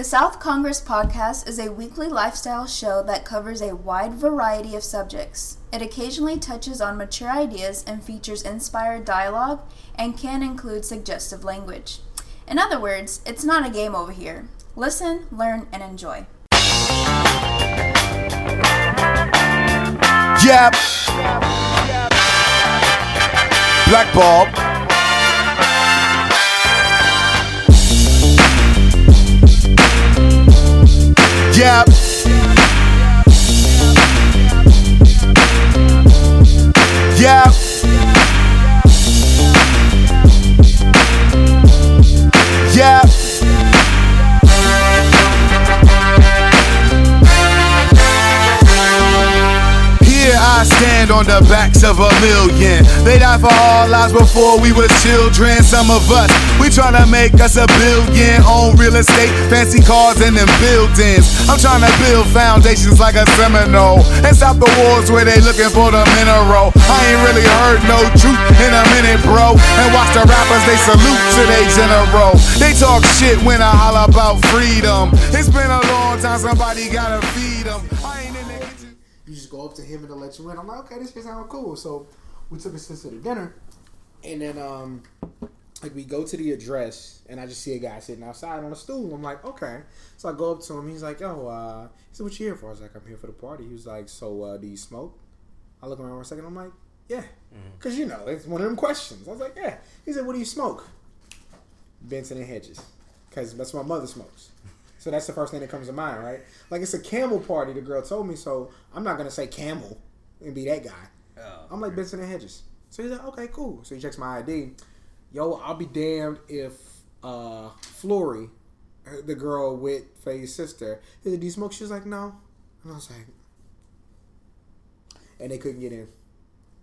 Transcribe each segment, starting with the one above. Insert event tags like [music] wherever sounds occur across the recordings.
The South Congress podcast is a weekly lifestyle show that covers a wide variety of subjects. It occasionally touches on mature ideas and features inspired dialogue and can include suggestive language. In other words, it's not a game over here. Listen, learn, and enjoy. Yep. Black. Yep. Yep. I stand on the backs of a million. They died for our lives before we were children. Some of us, we tryna make us a billion. Own real estate, fancy cars, and them buildings. I'm tryna build foundations like a Seminole. And stop the wars where they looking for the mineral. I ain't really heard no truth in a minute, bro. And watch the rappers, they salute to they general. They talk shit when I holler about freedom. It's been a long time, somebody gotta feed just go up to him and they'll let you in. I'm like, okay, this shit sound cool. So we took a sister to dinner, and then um, like we go to the address, and I just see a guy sitting outside on a stool. I'm like, okay. So I go up to him. He's like, oh, uh, he said, what you here for? I was like, I'm here for the party. He was like, so uh, do you smoke? I look around for a second. I'm like, yeah, because you know it's one of them questions. I was like, yeah. He said, what do you smoke? Benson and Hedges, because that's what my mother smokes. So that's the first thing that comes to mind, right? Like it's a camel party. The girl told me, so I'm not gonna say camel and be that guy. I'm like Benson and Hedges. So he's like, okay, cool. So he checks my ID. Yo, I'll be damned if uh Flory, uh, the girl with Faye's sister, he said, do you smoke? She was like, no. And I was like, and they couldn't get in.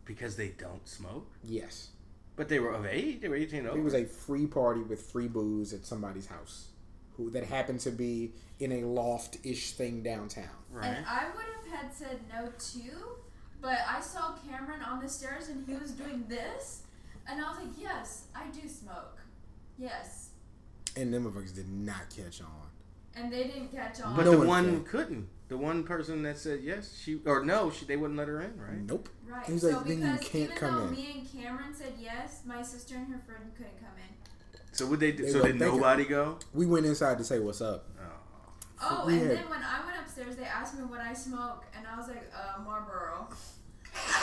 Because they don't smoke? Yes, But they were of age? They were 18 over? it was a free party with free booze at somebody's house, who that happened to be in a loft-ish thing downtown. Right. And I would have had said no too, but I saw Cameron on the stairs and he was doing this, and I was like, yes, I do smoke. Yes. And them motherfuckers did not catch on. And they didn't catch on. But No the one one couldn't. The one person that said yes, she or no, she they wouldn't let her in, right? Nope. right. He's so like, then you because can't even come though in. me and Cameron said yes, my sister and her friend couldn't come in. So would they? do They so were did thinking- nobody go? We went inside to say what's up. Oh, We and had- then when I went upstairs, they asked me what I smoke, and I was like, uh, Marlboro.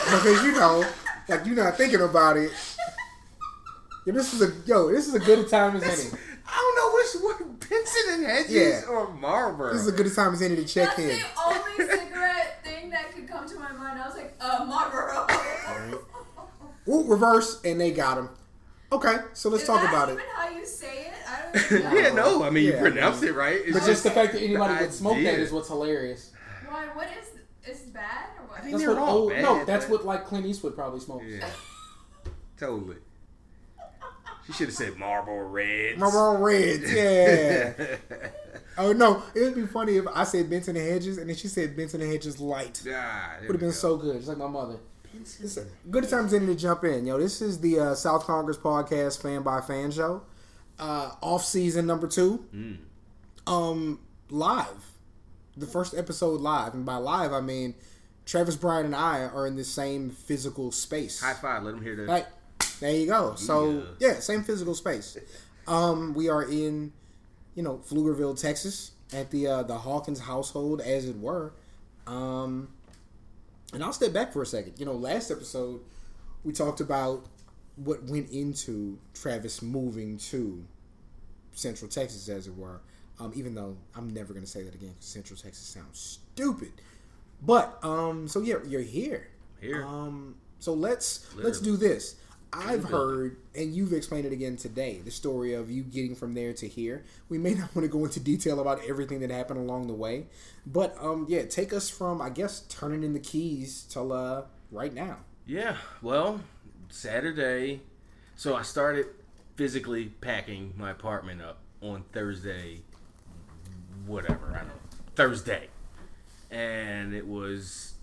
Because you know, like you're not thinking about it. Yo, this is a yo, this is a good time as any. [laughs] I don't know which one, Benson and Hedges Yeah. or Marlboro. This is a good time as any to check That's in. the only cigarette thing that could come to my mind. I was like, uh, Marlboro. Ooh, reverse, and they got him. Okay, so let's Is talk that about even it. how you say it? I don't [laughs] even know. yeah, no, I mean Yeah, you pronounce I mean- it right. It's But just the fact that anybody would smoke that is what's hilarious. Why? What is is bad or what? mean, That's they're what all old, bad, no, that's what like Clint Eastwood probably smokes. Yeah, totally. She should have said Marble Reds. Marble Reds, yeah. [laughs] oh no, it would be funny if I said Benson and Hedges, and then she said Benson and Hedges Light. Ah, there Would have been go. so good. Just like my mother. A good times in to jump in. Yo, this is the uh, South Congress podcast, fan by fan show, uh, off season number two, Mm. um, live, the first episode live, and by live I mean Travis Bryan and I are in the same physical space. High five. Let them hear that. Like, there you go. So yeah, same physical space. Um, we are in, you know, Pflugerville, Texas, at the uh, the Hawkins household, as it were. Um, and I'll step back for a second. You know, last episode we talked about what went into Travis moving to Central Texas, as it were. Um, even though I'm never going to say that again because Central Texas sounds stupid. But um, so yeah, you're here. Here. Um, so let's let's do this. I've heard, and you've explained it again today, the story of you getting from there to here. We may [laughs] not want to go into detail about everything that happened along the way, but um, yeah, take us from I guess turning in the keys till uh right now. Yeah, well, Saturday. So I started physically packing my apartment up on Thursday, whatever, I don't know, Thursday. And it was,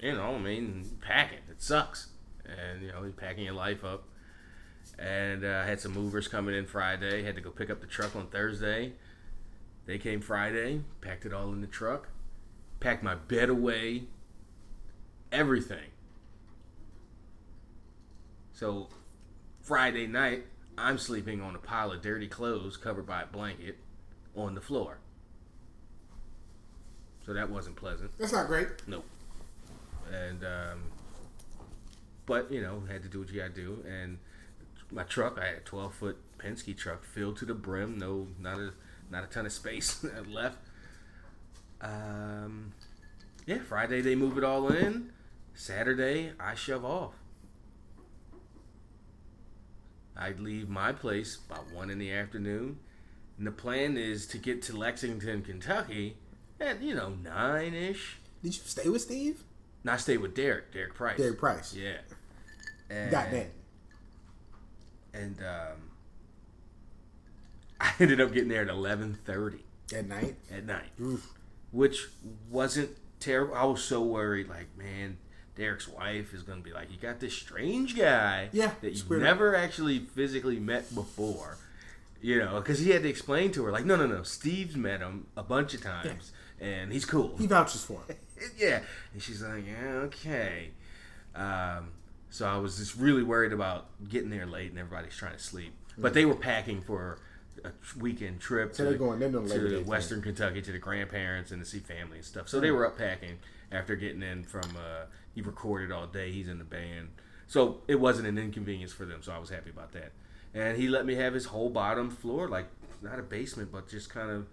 you know, I mean, packing. It sucks. And, you know, he's packing your life up. And uh, I had some movers coming in Friday. Had to go pick up the truck on Thursday. They came Friday, packed it all in the truck, packed my bed away, everything. So Friday night, I'm sleeping on a pile of dirty clothes covered by a blanket on the floor. So that wasn't pleasant. That's not great. Nope. And um, but you know, had to do what you gotta do. And my truck, I had a 12 foot Penske truck filled to the brim. No, not a not a ton of space [laughs] left. Um, yeah, Friday they move it all in. Saturday I shove off. I leave my place about one in the afternoon, and the plan is to get to Lexington, Kentucky, at you know nine ish. Did you stay with Steve? And I stayed with Derek, Derek Price. Derek Price. Yeah. And, Got that. And um, [laughs] I ended up getting there at eleven thirty At night. at night, Oof. which wasn't terrible. I was so worried, like, man, Derek's wife is gonna be like, you got this strange guy Yeah, that you've weird. never actually physically met before. You know, because he had to explain to her, like, no, no, no, Steve's met him a bunch of times, and he's cool. He vouches for him. [laughs] yeah. And she's like, yeah, okay. Um, so I was just really worried about getting there late and everybody's trying to sleep. But they were packing for a weekend trip So to, they're going- they're doing Labor to thing. Western Kentucky to the grandparents and to see family and stuff. So they were up packing after getting in from. Uh, he recorded all day. He's in the band, so it wasn't an inconvenience for them. So I was happy about that. And he let me have his whole bottom floor, like not a basement, but just kind of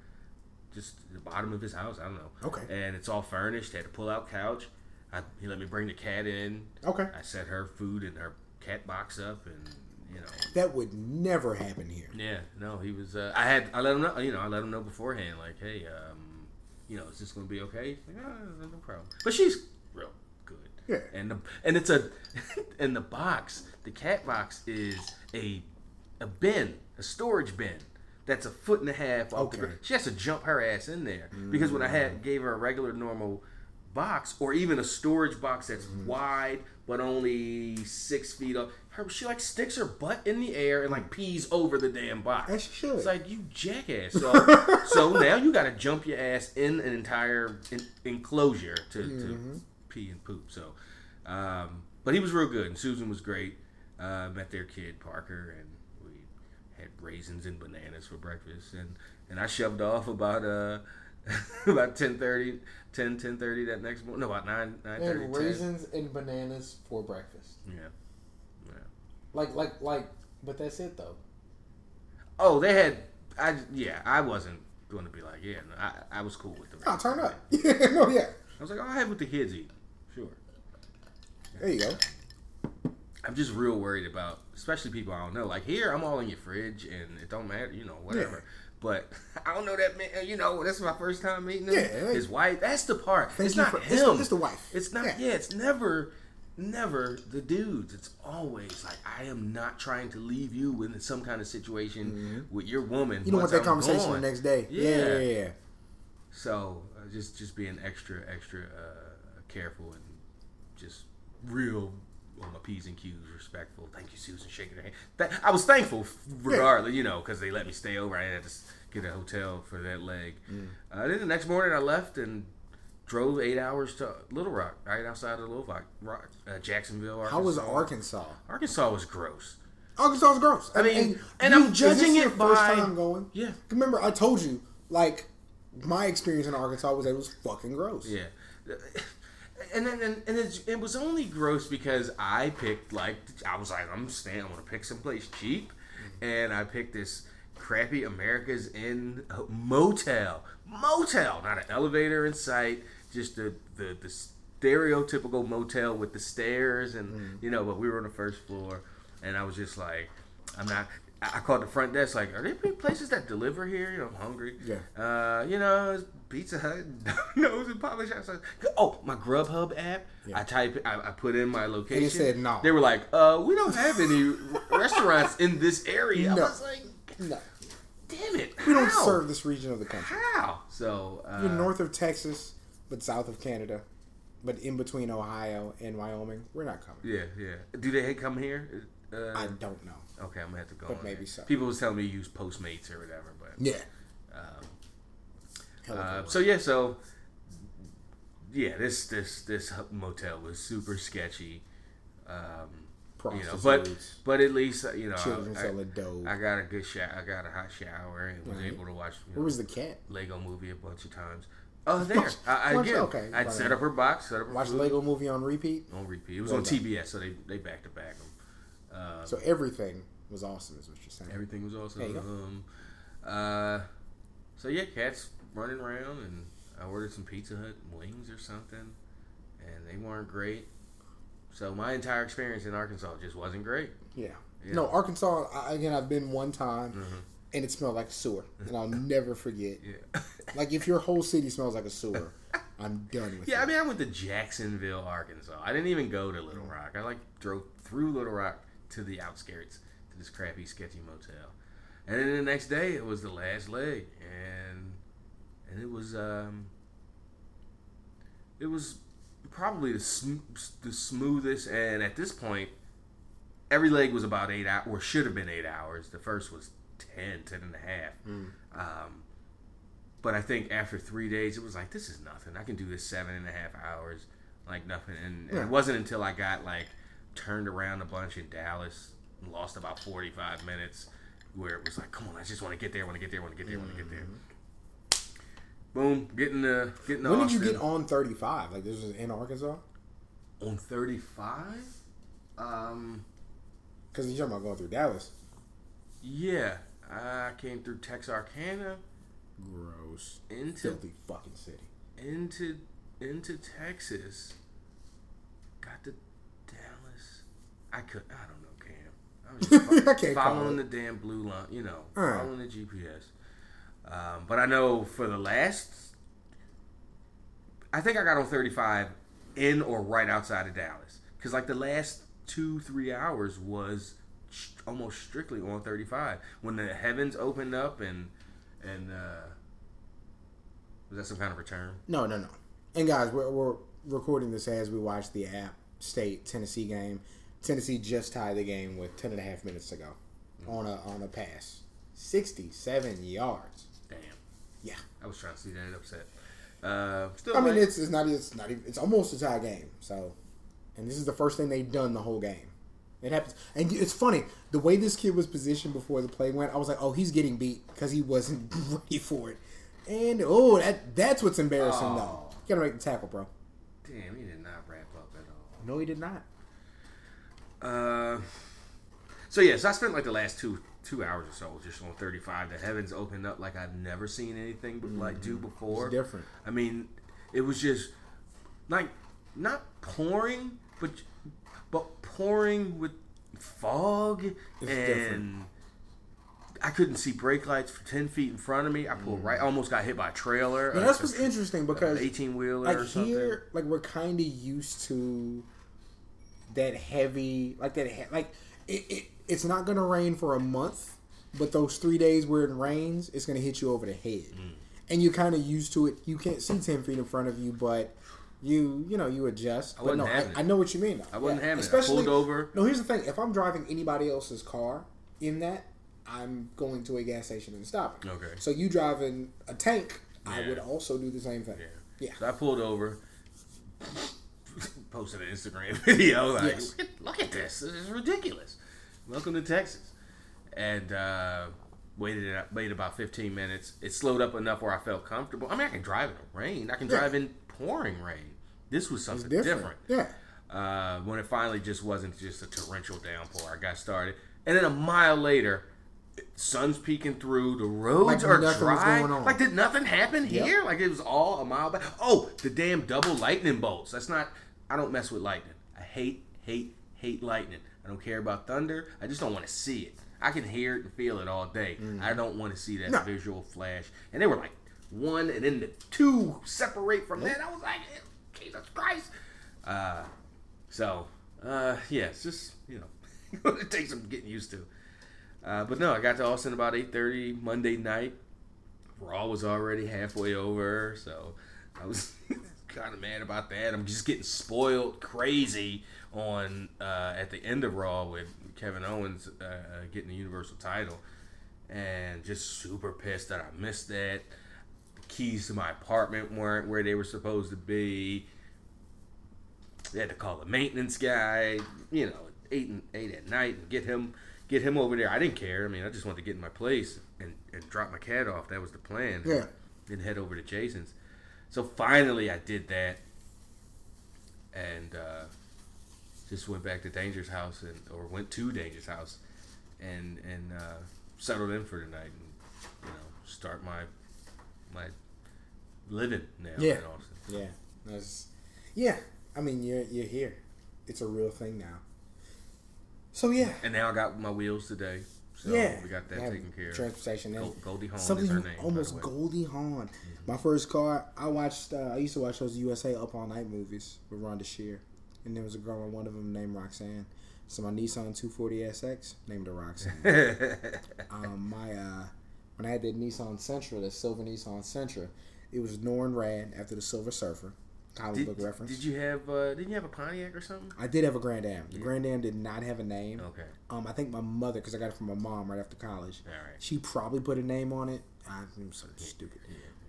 just the bottom of his house. I don't know. Okay. And it's all furnished. Had a pull out couch. I, he let me bring the cat in. Okay. I set her food in her cat box up, and you know, That would never happen here. yeah, no, he was. Uh, I had. I let him know. You know, I let him know beforehand, like, hey, um, you know, is this going to be okay? He's like, oh, no problem. But she's real good. Yeah. And the and it's a, [laughs] and the box, the cat box is a, a bin, a storage bin. That's a foot and a half off the Okay. ground. She has to jump her ass in there because when I had gave her a regular normal box or even a storage box that's Mm-hmm. wide but only six feet up, her she like sticks her butt in the air and like pees over the damn box. As she should. It's like you jackass. So, [laughs] so now you got to jump your ass in an entire in, enclosure to, Mm-hmm. to pee and poop. So, um, but he was real good, and Susan was great. Uh, met their kid Parker, and we had raisins and bananas for breakfast, and and I shoved off about uh [laughs] about 10.30, 10, 10.30 that next morning. No, about nine nine They thirty. had raisins and bananas for breakfast. Yeah. yeah. Like, like, like. But that's it though. Oh, they had. I yeah. I wasn't going to be like yeah. No, I I was cool with the. Oh, turn up. [laughs] Yeah, no, yeah. I was like, Oh I'll have what the kids eat. Sure. There you go. I'm just real worried about, especially people I don't know. Like here, I'm all in your fridge, and it don't matter, you know, whatever. But [laughs] I don't know that man. You know, that's my first time meeting him. Yeah, his wife. That's the part. It's not for- him. it's the- it's the wife. It's not. Yeah. Yeah. It's never, never the dudes. It's always like I am not trying to leave you in some kind of situation with your woman. Mm-hmm. You don't want that I'm conversation gone. the next day. Yeah. Yeah, yeah, yeah. So uh, just just being extra extra uh, careful and just real on my p's and q's, respectful. Thank you, Susan, shaking her hand. That, I was thankful, regardless, you know, because they let me stay over. I had to get a hotel for that leg. Mm. Uh, then the next morning, I left and drove eight hours to Little Rock, right outside of Little Rock, Rock uh, Jacksonville, Arkansas. How was Arkansas? Arkansas was gross. Arkansas was gross. I mean, and I'm is judging it first by- time going. Yeah. Remember, I told you, like, my experience in Arkansas was that it was fucking gross. Yeah. And then and, and it's, it was only gross because I picked like I was like I'm staying I'm gonna pick someplace cheap, and I picked this crappy America's Inn motel. Motel not an elevator in sight just the the, the stereotypical motel with the stairs and you know but we were on the first floor. And I was just like I'm not I called the front desk like are there any places that deliver here? You know I'm hungry. Yeah. uh, you know, Pizza Hut, [laughs] Domino's, and Papa John's. Oh, my Grubhub app. I type, I, I put in my location. And said no. They were like, "Uh, we don't have any restaurants in this area." No. I was like, No, "Damn it, we don't serve this region of the country. How?" So, uh, You're north of Texas, but south of Canada, but in between Ohio and Wyoming. We're not coming. yeah, yeah. Do they come here? Uh, I don't know. okay, I'm gonna have to go. But on maybe there. so. People was telling me to use Postmates or whatever, but Yeah. um, Uh, so yeah, so yeah, this this this motel was super sketchy. Um, you know, but but at least uh, you know Children I, selling dope. I got a good shower. I got a hot shower and was Right. able to watch you Where know, was the cat? Lego movie a bunch of times. Oh, there. I, I Bunch- again, okay, I'd set up her box, set up her Watch food Lego movie on repeat. on repeat. It was on. TBS, so they they back to back them. Uh, So everything was awesome, is what you're saying. Everything was awesome. There you go. Um, uh, so yeah, cats running around, and I ordered some Pizza Hut wings or something, and they weren't great. So my entire experience in Arkansas just wasn't great. Yeah. Yeah. No, Arkansas. I, again, I've been one time, Mhm. and it smelled like sewer, and I'll [laughs] never forget. Yeah. Like if your whole city smells like a sewer, [laughs] I'm done with it. yeah, it. I mean, I went to Jacksonville, Arkansas. I didn't even go to Little Rock. I like drove through Little Rock to the outskirts to this crappy, sketchy motel. And then the next day, it was the last leg, and and it was um, it was probably the sm- the smoothest. And at this point, every leg was about eight hours, or should have been eight hours. The first was 10, 10 and a half. Um, but I think after three days, it was like, this is nothing. I can do this seven and a half hours, like nothing. And, and it wasn't until I got like turned around a bunch in Dallas, and lost about 45 minutes, where it was like, come on, I just want to get there, want to get there, want to get there, want to get there. Boom, getting the getting the When did you get on 35? Like this was in Arkansas? on 35? Um, Because you're talking about going through Dallas. yeah, I came through Texarkana Gross. into Filthy fucking city. into into Texas. Got to Dallas. I could. I don't know, Cam. [laughs] I was just I following the damn blue line. You know, Alright. following the GPS. Um, but I know for the last, I think I got on thirty five in or right outside of Dallas because like the last two three hours was almost strictly on thirty five when the heavens opened up and and uh, was that some kind of return? No, no, no. And guys, we're, we're recording this as we watch the App State Tennessee game. Tennessee just tied the game with 10 and a half minutes to go on a on a pass. 67 yards. Damn. Yeah. I was trying to see that upset. Uh, still, I mean, like- it's, it's not it's not even, it's almost a tie game. So, and this is the first thing they've done the whole game. It happens, and it's funny the way this kid was positioned before the play went. I was like, oh, he's getting beat because he wasn't [laughs] ready for it. And oh, that that's what's embarrassing though. Oh. You gotta make the tackle, bro. damn, he did not wrap up at all. No, he did not. Uh, so yes, I spent like the last two two hours or so just on thirty five. The heavens opened up like I've never seen anything but like do before. It's different. I mean, it was just like not pouring, but but pouring with fog It's and. different. I couldn't see brake lights for ten feet in front of me. I pulled right, almost got hit by a trailer. Yeah, uh, that's what's interesting because eighteen wheeler like or something. here, like we're kind of used to that heavy, like that, like it, it. It's not gonna rain for a month, but those three days where it rains, it's gonna hit you over the head, Mm. and you're kind of used to it. You can't see ten feet in front of you, but you, you know, you adjust. I but no, I, it. I know what you mean. Though. I wasn't Yeah. having it. I pulled over. No, here's the thing: if I'm driving anybody else's car in that, I'm going to a gas station and stopping. Okay. So you driving a tank, I would also do the same thing. Yeah. Yeah. So I pulled over, [laughs] posted an Instagram [laughs] video like, Yes. look at this. This is ridiculous. Welcome to Texas. And uh, waited it waited about 15 minutes. It slowed up enough where I felt comfortable. I mean, I can drive in the rain. I can Yeah. drive in pouring rain. This was something different. different. Yeah. Uh, when it finally just wasn't just a torrential downpour, I got started. And then a mile later, sun's peeking through. The roads Like are dry. going on. Like did nothing happen Yep. here? Like it was all a mile back. Oh, the damn double lightning bolts. That's not. I don't mess with lightning. I hate, hate, hate lightning. I don't care about thunder. I just don't want to see it. I can hear it and feel it all day. I don't want to see that Mm. No. visual flash. And they were like one, and then the two separate from that. I was like, Jesus Christ. Uh, so, uh, yeah, it's just you know, [laughs] it takes some getting used to. Uh, but no, I got to Austin about eight thirty Monday night. Raw was already halfway over, so I was [laughs] kind of mad about that. I'm just getting spoiled crazy on uh, at the end of Raw with Kevin Owens uh, uh, getting the Universal title, and just super pissed that I missed that. The keys to my apartment weren't where they were supposed to be. They had to call the maintenance guy, you know, eight and eight at night and get him get him over there. I didn't care. I mean, I just wanted to get in my place and, and drop my cat off. That was the plan. Yeah. Then head over to Jason's. So finally, I did that, and uh, just went back to Danger's house and or went to Danger's house, and and uh, settled in for the night and you know start my my living now Yeah. in Austin. Yeah, that's yeah. I mean, you're you're here. It's a real thing now. So yeah, And now I got my wheels today, so yeah. we got that taken care of. Transportation. Gold, Goldie Hawn Something is her name. almost. Goldie Hawn. My first car, I watched. Uh, I used to watch those USA Up All Night movies with Rhonda Shear, and there was a girl on one of them named Roxanne. So my Nissan 240SX named her Roxanne. [laughs] um, my uh, when I had that Nissan Sentra, that silver Nissan Sentra, it was Norrin Radd after the Silver Surfer, comic Did, book reference. did you have? Uh, didn't you have a Pontiac or something? I did have a Grand Am. The Grand Am did not have a name. Okay, Um, I think my mother, because I got it from my mom right after college. all right. She probably put a name on it. I'm so stupid.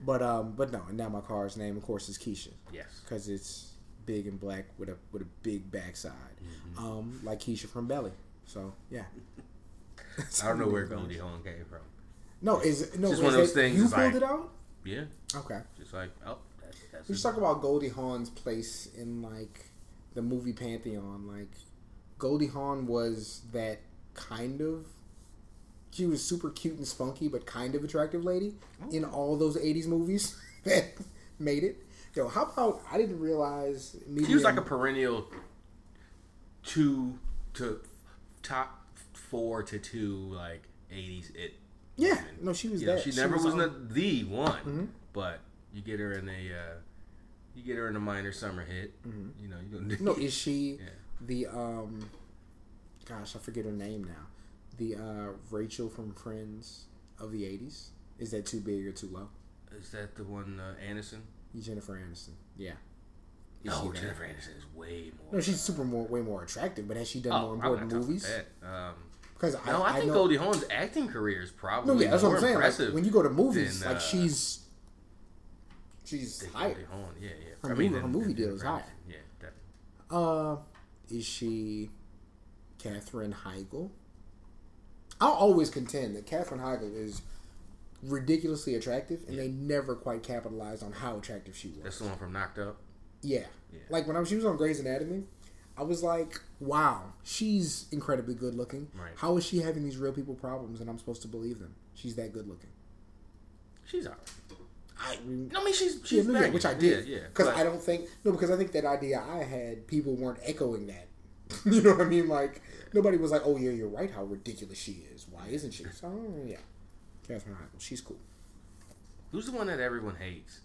But um, but no. And now my car's name, of course, is Keisha, Yes. because it's big and black with a with a big backside, Mm-hmm. um, like Keisha from Belly. So yeah. I don't know where [laughs] Goldie Hawn came from. No, is no. Just is one of those things, You pulled like- it out. Yeah, Okay. just like oh, that's that's. We should talk about Goldie Hawn's place in like the movie pantheon. Like Goldie Hawn was that kind of. She was super cute and spunky, but kind of attractive lady in all those '80s movies [laughs] that made it. Yo, how about I didn't realize She was like a perennial two to top four to two like eighties it. yeah. woman. No, she was You know, that. she never was, on- not the one, Mhm. but you get her in a uh, you get her in a minor summer hit. You know, you Mm-hmm. No, [laughs] is she Yeah. the um? Gosh, I forget her name now. The uh, Rachel from Friends of the '80s. Is that too big or too low? is that the one uh, Anderson? Jennifer Aniston. Yeah. Is No, she that? Jennifer Anderson is way more. No, she's super more, way more attractive. But has she done Oh, more important movies? Um, Because no, I, think know, Goldie Hawn's acting career is probably No, yeah, that's more what I'm saying. Like, impressive when you go to movies, than, like uh, she's she's than higher. Goldie Hawn. Yeah, yeah. Her I mean, movie- her movie deal is Jennifer higher. Yeah, definitely. Uh, is she Katherine Heigl? I'll always contend that Katherine Heigl is ridiculously attractive, and they never quite capitalized on how attractive she was. That's the one from Knocked Up. Yeah. Yeah. Like when I was, she was on Grey's Anatomy, I was like, wow, she's incredibly good looking. Right. How is she having these real people problems and I'm supposed to believe them? She's that good looking. She's alright. I mean, I mean, she's she's no, yeah, which I did. Yeah, yeah. Because But- I don't think, no, because I think that idea I had, people weren't echoing that. [laughs] you know what I mean? Like, nobody was like, oh, yeah, you're right how ridiculous she is. Why isn't she? So, yeah. Katherine Heigl, she's cool. Who's the one that everyone hates?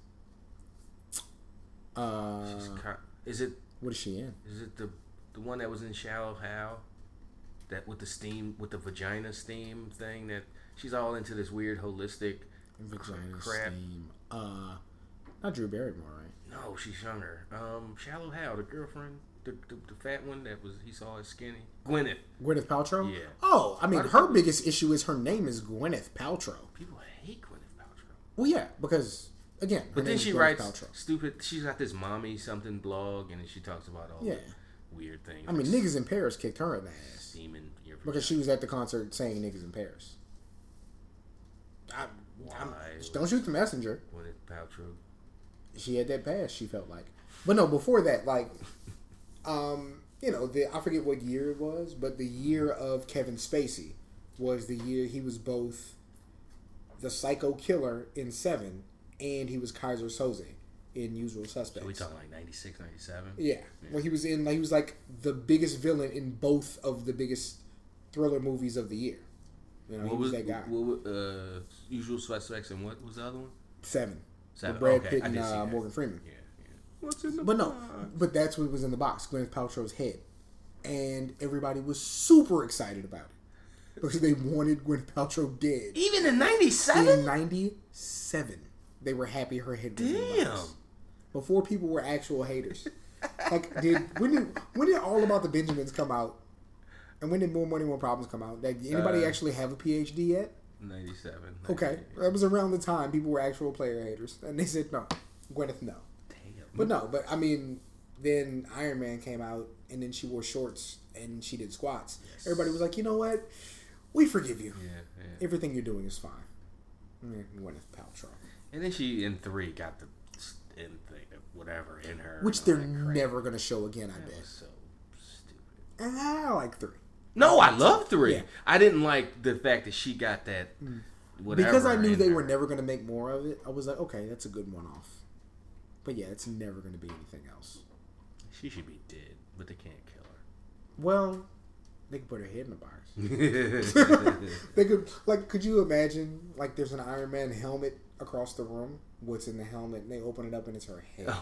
Uh, She's is it what is she in? is it the the one that was in Shallow Hal? That with the steam with the vagina steam thing that she's all into this weird holistic Vagina crap. Steam. Uh, not Drew Barrymore, right? No, she's younger. Um, Shallow Hal, the girlfriend, the, the, the fat one that was he saw as skinny. Gwyneth. Gwyneth Paltrow? Yeah. Oh, I mean, her people- biggest issue is her name is Gwyneth Paltrow. People hate Gwyneth Paltrow. Well, yeah, because again, her But then she Gwyneth writes Paltrow. stupid. She's got this mommy something blog, and she talks about all Yeah. the weird things. I mean, like niggas in Paris kicked her in the ass semen. Because she was at the concert saying niggas in Paris. I, don't shoot the messenger. Gwyneth Paltrow. She had that pass. She felt like, but no, before that, like, [laughs] um, you know, the I forget what year it was, but the year of Kevin Spacey was the year he was both the psycho killer in Seven and he was Keyser Soze in Usual Suspects. So we talking like 96, 97? Yeah, well, he was in. Like, he was like the biggest villain in both of the biggest thriller movies of the year. You know, What he was, was that guy. What, uh, Usual Suspects and what was the other one? Seven. Seven. With Brad Okay, Pitt and uh. Morgan Freeman. Yeah, yeah. What's in the But no, box? but that's what was in the box, Gwyneth Paltrow's head, and everybody was super excited about it because they wanted Gwyneth Paltrow dead. Even in In '97? '97, they were happy her head was in the Damn. box. Before people were actual haters. like, did when did when did All About the Benjamins come out? And when did More Money, More Problems come out? Like, did anybody Uh, actually have a PhD yet? 97. Okay, that was around the time people were actual player haters, and they said no, Gwyneth no. But no, but I mean, then Iron Man came out, and then she wore shorts and she did squats. Everybody was like, you know what? We forgive you. Yeah, yeah. Everything you're doing is fine. Mm, Gwyneth Paltrow, And then she in three got the in thing, whatever in her, which they're all that crap. never gonna show again. I That bet. was so stupid. And I like three No, I love three. Yeah. I didn't like the fact that she got that. Whatever because I knew they her. were never gonna make more of it. I was like, okay, that's a good one off. But yeah, it's never gonna be anything else. She should be dead, but they can't kill her. Well, they could put her head in the box. [laughs] [laughs] They could like, could you imagine like there's an Iron Man helmet across the room? What's in the helmet? And they open it up and it's her head.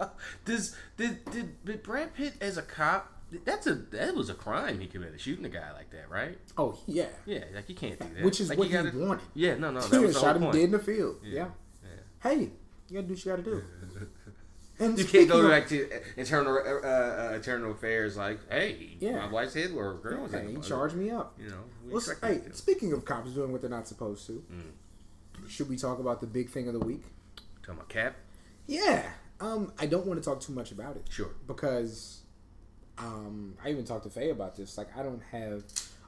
[laughs] Does did, did did Brad Pitt as a cop? That's a that was a crime he committed, shooting a guy like that, right? Oh yeah, Yeah, like you can't do that. which is like, what you he gotta- wanted. Yeah, no, no, that Yeah, was the shot whole him point. dead in the field. Yeah. Yeah. Hey, you gotta do what you gotta do. [laughs] And You can't go of- back to internal uh, uh, internal affairs like, hey, Yeah. my wife's head or girl was Hey, he charged me up. You know, we Well, hey, them speaking of cops doing what they're not supposed to, Mm. should we talk about the big thing of the week? Talking about Cap, Yeah. Um, I don't want to talk too much about it sure. because um, I even talked to Faye about this. Like, I don't have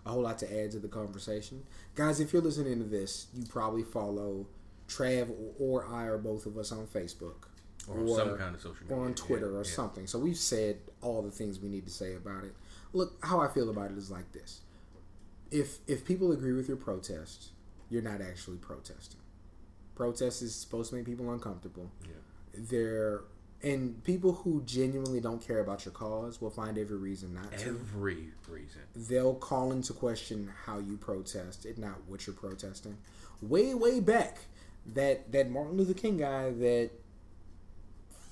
a whole lot to add to the conversation, guys. If you're listening to this, you probably follow Trav or, or I or both of us on Facebook Or some kind of social or on Twitter yeah, or yeah. something. So we've said all the things we need to say about it. Look, how I feel about it is like this: if if people agree with your protest, you're not actually protesting. Protest is supposed to make people uncomfortable. Yeah. They're and people who genuinely don't care about your cause will find every reason not to. Every reason. They'll call into question how you protest and not what you're protesting. Way, way back, that that Martin Luther King guy that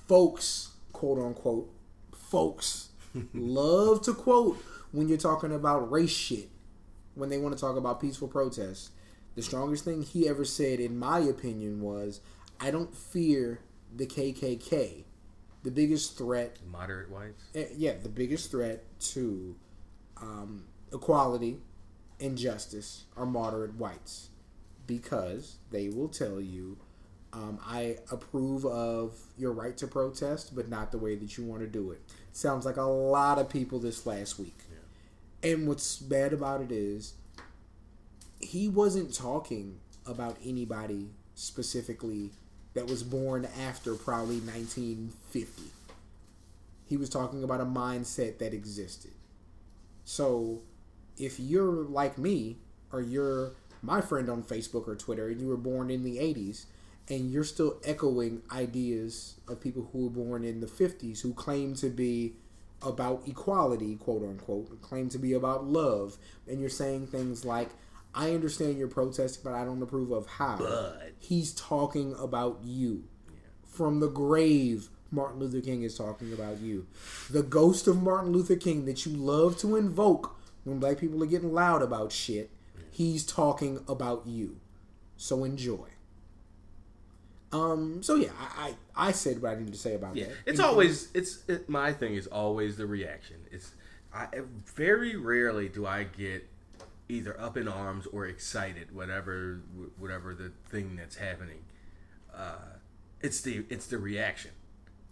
folks, quote unquote, folks [laughs] love to quote when you're talking about race shit, when they want to talk about peaceful protests. The strongest thing he ever said, in my opinion, was, I don't fear the KKK. The biggest threat Moderate whites. eh, yeah, the biggest threat to um, equality and justice are moderate whites because they will tell you, um, I approve of your right to protest, but not the way that you want to do it. Sounds like a lot of people this last week. And what's bad about it is, he wasn't talking about anybody specifically that was born after probably 1950 he was talking about a mindset that existed. So, if you're like me, or you're my friend on Facebook or Twitter, and you were born in the 80s, and you're still echoing ideas of people who were born in the 50s who claim to be about equality, quote unquote, claim to be about love, and you're saying things like, I understand you're protesting, but I don't approve of how. But- He's talking about you from the grave, Martin Luther King is talking about you. The ghost of Martin Luther King that you love to invoke when black people are getting loud about shit, he's talking about you. So enjoy. Um. So yeah, I I, I said what I needed to say about Yeah, that. it's And- always it's it, my thing is always the reaction. It's I very rarely do I get either up in arms or excited, whatever whatever the thing that's happening. Uh, it's the it's the reaction.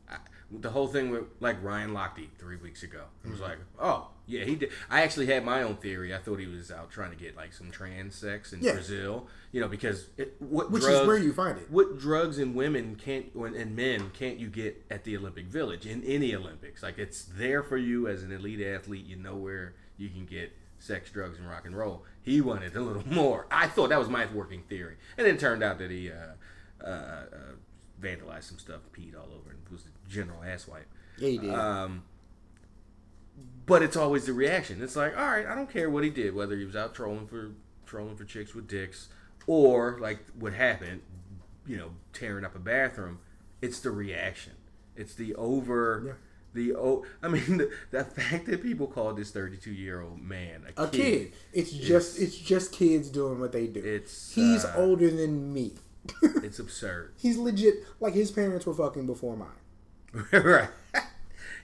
I, the whole thing with like Ryan Lochte three weeks ago. It was like, oh yeah, he did. I actually had my own theory. I thought he was out trying to get like some trans sex in Yeah. Brazil. You know, because it, what which drugs, is where you find it. what drugs and women can't and men can't you get at the Olympic Village in any Olympics? Like it's there for you as an elite athlete. You know where you can get sex, drugs, and rock and roll. He wanted a little [laughs] more. I thought that was my working theory, and then it turned out that he uh, uh, uh, vandalized some stuff, peed all over, and was a general asswipe. Yeah, he did. Um, but it's always the reaction. It's like, all right, I don't care what he did, whether he was out trolling for trolling for chicks with dicks, or like what happened, you know, tearing up a bathroom. It's the reaction. It's the over. Yeah. The oh, I mean, [laughs] the, the fact that people call this thirty-two-year-old man a, a kid. It's just it's just kids doing what they do. It's, He's uh, older than me. It's absurd. [laughs] He's legit like his parents were fucking before mine. [laughs] right.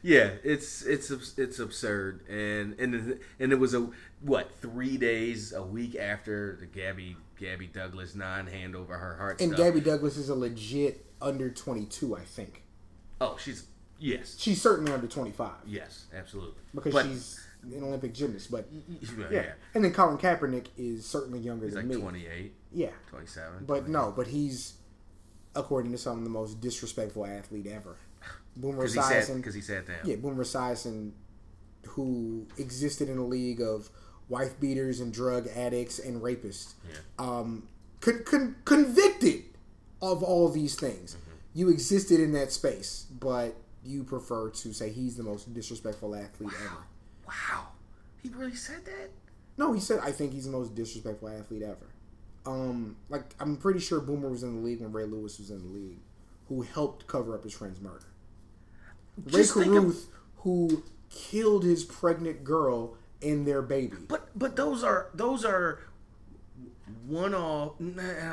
Yeah, it's it's it's absurd, and and and it was a what three days a week after the Gabby Gabby Douglas non hand over her heart And stuff. Gabby Douglas is a legit under 22, I think. oh, she's yes, She's certainly under 25 yes, absolutely. because But- she's an Olympic gymnast. But yeah, yeah. and then Colin Kaepernick is certainly younger he's than like me. 28, Yeah, 27. but no, but he's according to some the most disrespectful athlete ever. Boomer Esiason, because he sat down. yeah, Boomer Esiason, who existed in a league of wife beaters and drug addicts and rapists, Yeah. um, con- con- convicted of all these things. Mm-hmm. You existed in that space, but you prefer to say he's the most disrespectful athlete ever. Wow, he really said that. No, he said I think he's the most disrespectful athlete ever. Um, like I'm pretty sure Boomer was in the league when Ray Lewis was in the league, who helped cover up his friend's murder. Ray Just of- Carruth, who killed his pregnant girl and their baby. But but those are those are one off. I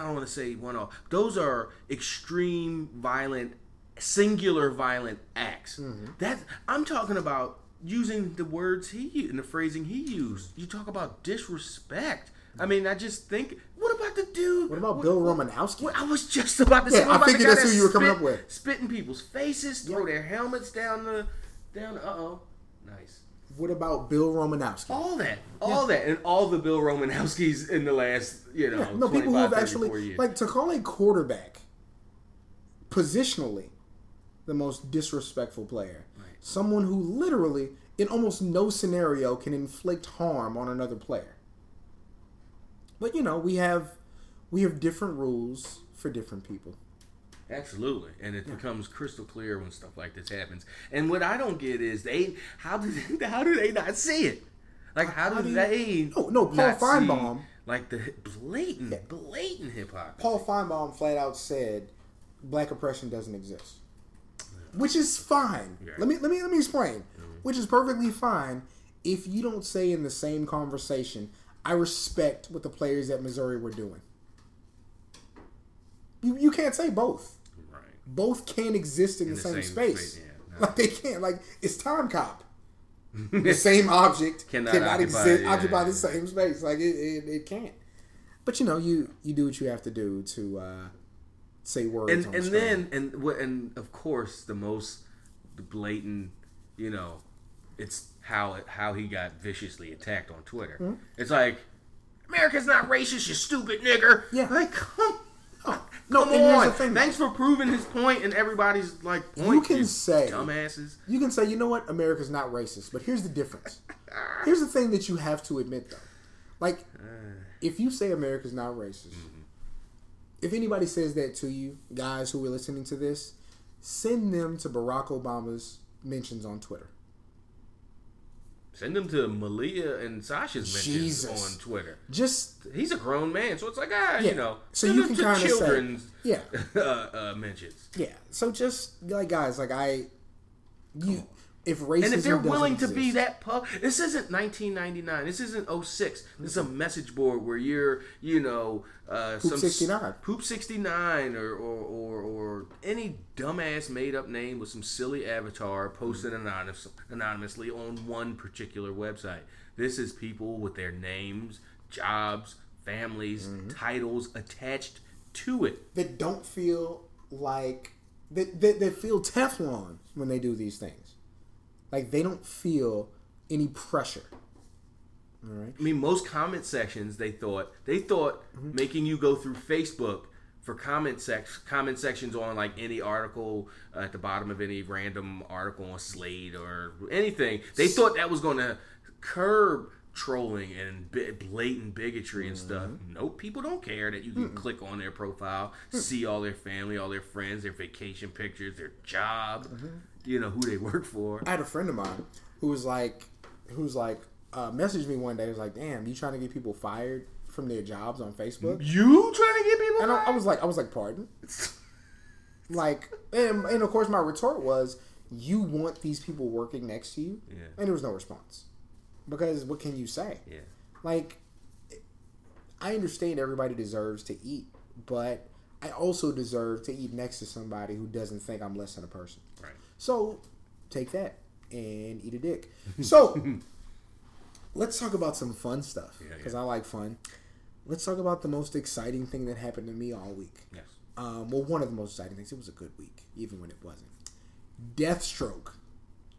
don't want to say one off. Those are extreme violent, singular violent acts. Mm-hmm. That I'm talking about using the words he u- and the phrasing he used. You talk about disrespect. I mean, I just think. What about the dude? What about Bill Romanowski? What- I was just about to say. Yeah, I figured that's who you were coming spit- up with. Spitting people's faces, throw their helmets down the down. Uh oh, nice. What about Bill Romanowski? All that, all that, and all the Bill Romanowskis in the last, you know, Yeah, no, people who have actually years. like to call a quarterback positionally the most disrespectful player. Someone who literally, in almost no scenario, can inflict harm on another player. But you know, we have we have different rules for different people. Absolutely, and it becomes crystal clear when stuff like this happens. And what I don't get is they how do they, [laughs] how do they not see it? Like how, How do do they? No, no, Paul Finebaum- like the blatant, blatant hypocrisy. Paul Finebaum flat out said black oppression doesn't exist. Which is fine. Yeah. Let me let me let me explain. Which is perfectly fine if you don't say in the same conversation, I respect what the players at Missouri were doing. You you can't say both. right. Both can't exist in, the, the same, space. space, yeah, [laughs] no. Like they can't. Like it's time cop. [laughs] the same object Cannot cannot, occupy- exist yeah, occupy yeah. the same space. Like it, it, it can't. But you know, you you do what you have to do to uh, say words. and and then and what and of course the most blatant you know it's how it, how he got viciously attacked on Twitter. Hmm? It's like America's not racist, you stupid nigger. Yeah. like come. No, Come on! Thanks for proving his point, and everybody's like, You point, can say- dumbasses. you can say, you know what, America's not racist, but here's the difference. [laughs] here's the thing that you have to admit, though. Like, [sighs] if you say America's not racist, if anybody says that to you, guys who are listening to this, send them to Barack Obama's mentions on Twitter. Send them to Malia and Sasha's mentions Jesus. on Twitter. Just He's a grown man, so it's like ah, Yeah. you know. So send you them can to kinda say- children's yeah, [laughs] uh, uh, mentions. yeah. So just like guys, like I, you, if racism And if they're willing to be that pub, this isn't 1999. This isn't 06. This is a message board where you're, you know, uh, Poop some 69. poop 69, or or, or or any dumbass made up name with some silly avatar posted anonymous, anonymously on one particular website. This is people with their names, jobs, families, Mm-hmm. titles attached to it. that don't feel like that, that that feel Teflon when they do these things. Like they don't feel any pressure. All right. I mean, most comment sections they thought they thought mm-hmm. making you go through Facebook for comment sex comment sections on like any article uh, at the bottom of any random article on Slate or anything. They thought that was going to curb trolling and blatant bigotry and stuff. Mm-hmm. Nope, people don't care that you can click on their profile, mm. see all their family, all their friends, their vacation pictures, their job, mm-hmm. You know who they work for. I had a friend of mine who was like, who's like, uh, messaged me one day. Was like, "Damn, you trying to get people fired from their jobs on Facebook?" You trying to get people? And I, I was like, I was like, "Pardon?" [laughs] Like, and, and of course, my retort was, "You want these people working next to you?" Yeah. And there was no response because what can you say? yeah. like I understand everybody deserves to eat, but I also deserve to eat next to somebody who doesn't think I'm less than a person. Right. So take that and eat a dick. [laughs] So let's talk about some fun stuff Yeah, because yeah. I like fun. let's talk about the most exciting thing that happened to me all week. Yes. Um, well, one of the most exciting things. It was a good week, even when it wasn't. Deathstroke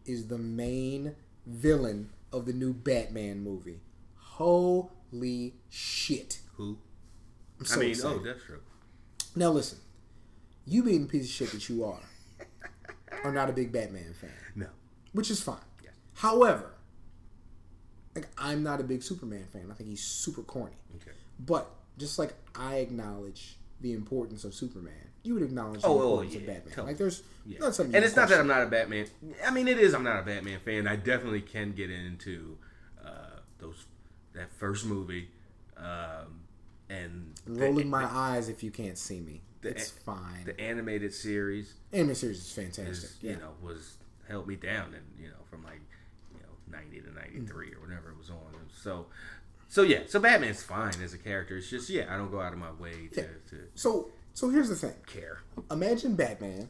is the main villain of the new Batman movie. Holy shit! Who? I'm so I mean, excited. oh, Deathstroke. Now listen, you being the piece of shit that you are, are not a big Batman fan, No. which is fine. Yes. However, like I'm not a big Superman fan. I think he's super corny. Okay. But just like I acknowledge the importance of Superman, you would acknowledge the Oh, oh, importance of Batman. totally. Like there's Yeah. not something. and it's not that. I'm not a Batman. I mean, it is. I'm not a Batman fan. I definitely can get into uh, those that first movie, um, and the- rolling my eyes if you can't see me. The- it's fine. The animated series Anime series is fantastic. is, yeah. you know, was held me down, and you know, from like you know, 90 to 93 or whatever it was on. So, so yeah, so Batman's fine as a character. It's just yeah, I don't go out of my way to, Yeah. to So so here's the thing. care. Imagine Batman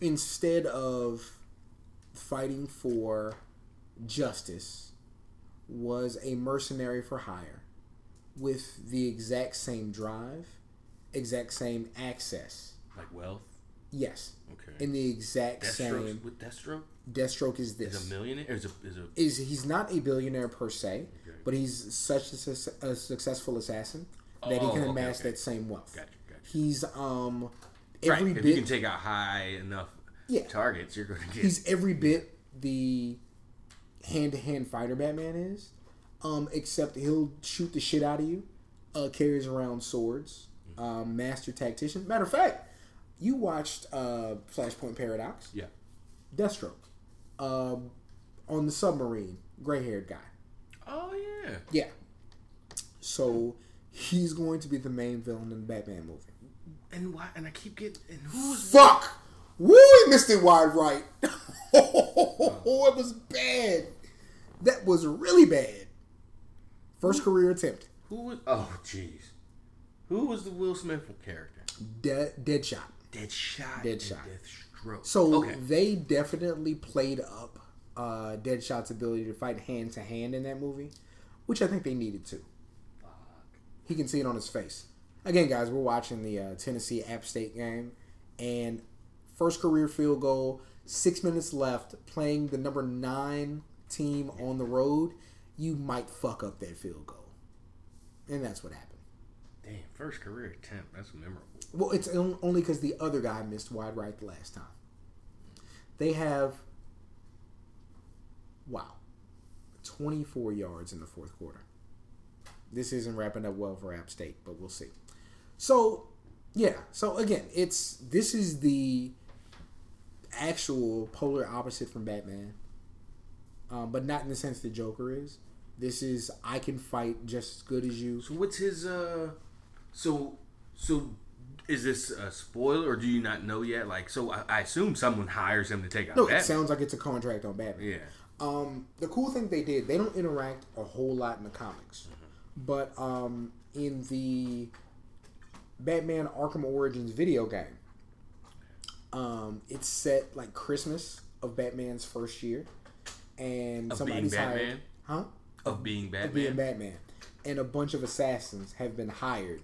instead of fighting for justice was a mercenary for hire with the exact same drive, exact same access. Like wealth. Yes. Okay. In the exact Deathstroke same with Deathstroke Deathstroke is is this. a millionaire. Is a is a is he's not a billionaire per se, Okay. but he's such a, a successful assassin that he Oh, can amass okay. that same wealth. Gotcha, gotcha. He's um right. every If you can take out high enough Yeah. targets, you're going to get. he's every bit the hand to hand fighter Batman is, um, except he'll shoot the shit out of you, uh, carries around swords, um, master tactician. Matter of fact, you watched uh, Flashpoint Paradox, yeah. Deathstroke, um, on the submarine, gray haired guy. Oh yeah. Yeah. So he's going to be the main villain in the Batman movie. And why? And I keep getting. And who was? Fuck! Woo! He missed it wide right. [laughs] Oh, it was bad. That was really bad. First career attempt. Who was? Oh jeez. Who was the Will Smith character? Dead Deadshot. Deadshot. Deadshot. Deathstroke. So okay. they definitely played up uh, Deadshot's ability to fight hand to hand in that movie, which I think they needed to. He can see it on his face. Again, guys, we're watching the uh, Tennessee App State game, and first career field goal, six minutes left, playing the number nine team on the road. You might fuck up that field goal, and that's what happened. Damn, first career attempt. That's memorable. Well, it's only because the other guy missed wide right the last time. They have, wow, 24 yards in the fourth quarter. This isn't wrapping up well for App State, but we'll see. So, yeah. So again, it's this is the actual polar opposite from Batman, um, but not in the sense the Joker is. This is I can fight just as good as you. So what's his? uh So so. Is this a spoiler, or do you not know yet? Like, so I, I assume someone hires him to take out No, Batman. it sounds like it's a contract on Batman. yeah. Um, the cool thing they did, they don't interact a whole lot in the comics, but um, in the Batman Arkham Origins video game, um, it's set like Christmas of Batman's first year, and Of somebody's being hired, huh? Of being Batman. Of being Batman, and a bunch of assassins have been hired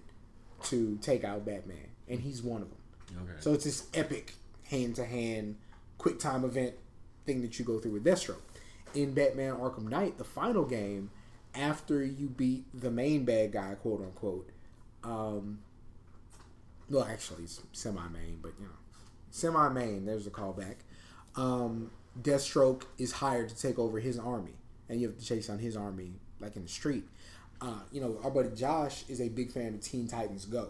to take out Batman, and he's one of them. Okay. So it's this epic hand to hand, quick time event thing that you go through with Deathstroke. In Batman Arkham Knight, the final game, after you beat the main bad guy, quote unquote, um, well, actually, it's semi main, but you know, semi main, there's a callback. Um, Deathstroke is hired to take over his army, and you have to chase down his army like in the street. Uh, you know, our buddy Josh is a big fan of Teen Titans Go.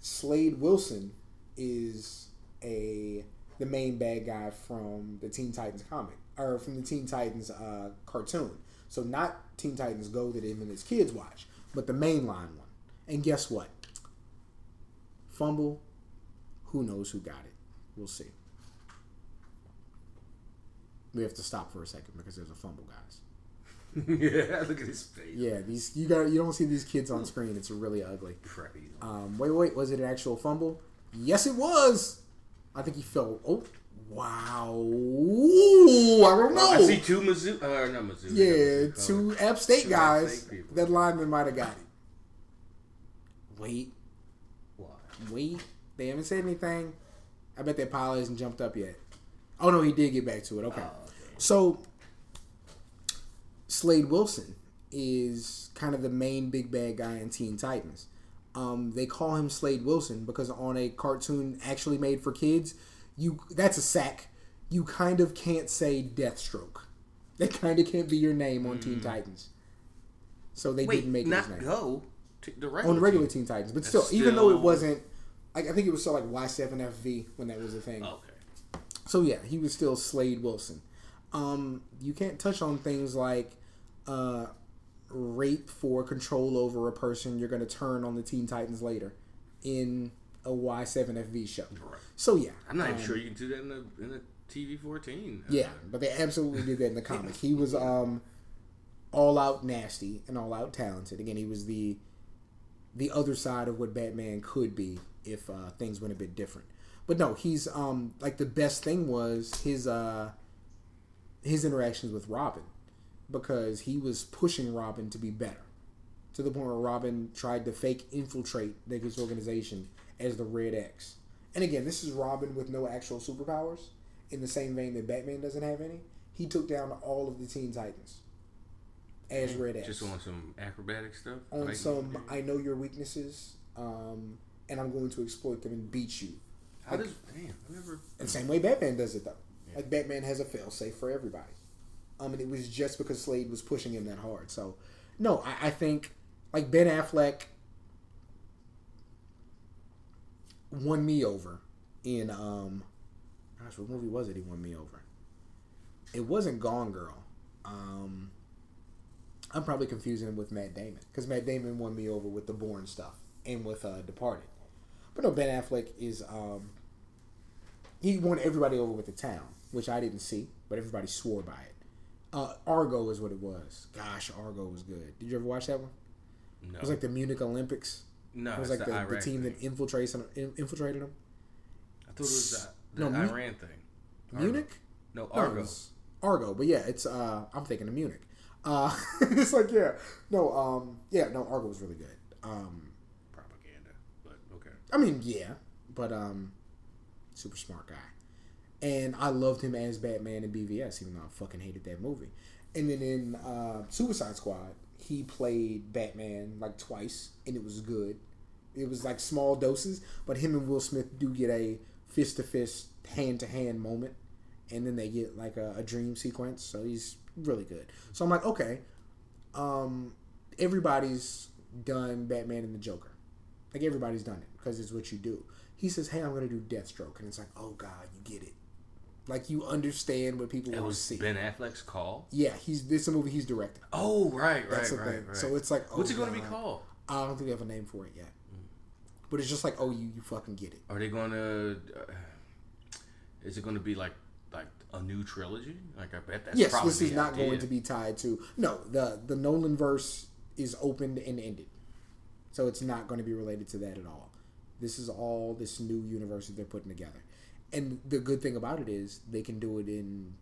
Slade Wilson is a the main bad guy from the Teen Titans comic or from the Teen Titans uh, cartoon. So not Teen Titans Go that him and his kids watch, but the mainline one. And guess what? Fumble. Who knows who got it? We'll see. We have to stop for a second because there's a fumble, guys. [laughs] yeah, look at his face. Yeah, these you got you don't see these kids on screen. It's really ugly. Preppy. Um, wait, wait, was it an actual fumble? Yes, it was. I think he fell. Oh, wow. Ooh, I don't know. I see two Mizzou. Uh, not Mizzou. yeah, two App State two App guys. State that lineman might have got it. Wait, Why? wait. They haven't said anything. I bet that pile hasn't jumped up yet. Oh no, he did get back to it. Okay. Oh, okay. So Slade Wilson is kind of the main big bad guy in Teen Titans. Um, they call him Slade Wilson because on a cartoon actually made for kids, you that's a sack. You kind of can't say Deathstroke. That kind of can't be your name on Teen Titans. So they Wait, didn't make it not his name go to the regular on the regular team. Teen Titans, but That's still, even though it wasn't, like, I think it was still like Y7FV when that was a thing. Okay. So yeah, he was still Slade Wilson. Um, you can't touch on things like uh, rape for control over a person. You're going to turn on the Teen Titans later in a Y7FV show. Right. So yeah, I'm not even um, sure you can do that in a in a TV 14. Yeah, but they absolutely did that in the comic. He was [laughs] um, all out nasty and all out talented. Again, he was the the other side of what Batman could be if uh, things went a bit different. But no, he's um like the best thing was his uh his interactions with Robin because he was pushing Robin to be better to the point where Robin tried to fake infiltrate Nigga's organization as the Red X. And again, this is Robin with no actual superpowers. In the same vein that Batman doesn't have any, he took down all of the Teen Titans as Red X Just on some acrobatic stuff. on Like- some I know your weaknesses, um, and I'm going to exploit them and beat you. How does damn? I never. The same way Batman does it though. Like Batman has a fail safe for everybody. Um, and it was just because Slade was pushing him that hard. So, no, I, I think like Ben Affleck won me over in um, gosh, what movie was it? He won me over. It wasn't Gone Girl. Um, I'm probably confusing him with Matt Damon because Matt Damon won me over with the Bourne stuff and with uh, Departed. But no, Ben Affleck is um, he won everybody over with the town, which I didn't see, but everybody swore by it. Uh, Argo is what it was. Gosh, Argo was good. Did you ever watch that one? No. It was like the Munich Olympics. no. It was like the, the, the team thing. that infiltrates in- infiltrated them. I thought it was the, No, the Mu- Iran thing. Argo. Munich? No, No, Argo. it's Argo, but yeah, it's uh I'm thinking of Munich. Uh [laughs] it's like yeah. No, um yeah, no, Argo was really good. Um Propaganda, but okay. I mean, yeah, but um super smart guy. And I loved him as Batman in BVS, even though I fucking hated that movie. And then in uh, Suicide Squad, he played Batman like twice, and it was good. It was like small doses, but him and Will Smith do get a fist to fist, hand to hand moment, and then they get like a, a dream sequence. So he's really good. So I'm like, okay, um, everybody's done Batman and the Joker. Like everybody's done it because it's what you do. He says, "Hey, I'm gonna do Deathstroke," and it's like, "Oh God, you get it." Like you understand what people want to see. Ben Affleck's call. Yeah, he's this is a movie he's directing. Oh, right, right, That's the right, thing. right. So it's like, oh, what's it going to be God. called? I don't think they have a name for it yet. But it's just like, oh, you, you fucking get it. Are they going to? Uh, is it going to be like like a new trilogy? Like I bet that's yes, probably this is not idea. going to be tied to. No, the the Nolan verse is opened and ended, so it's not going to be related to that at all. This is all this new universe that they're putting together, and the good thing about it is they can do it in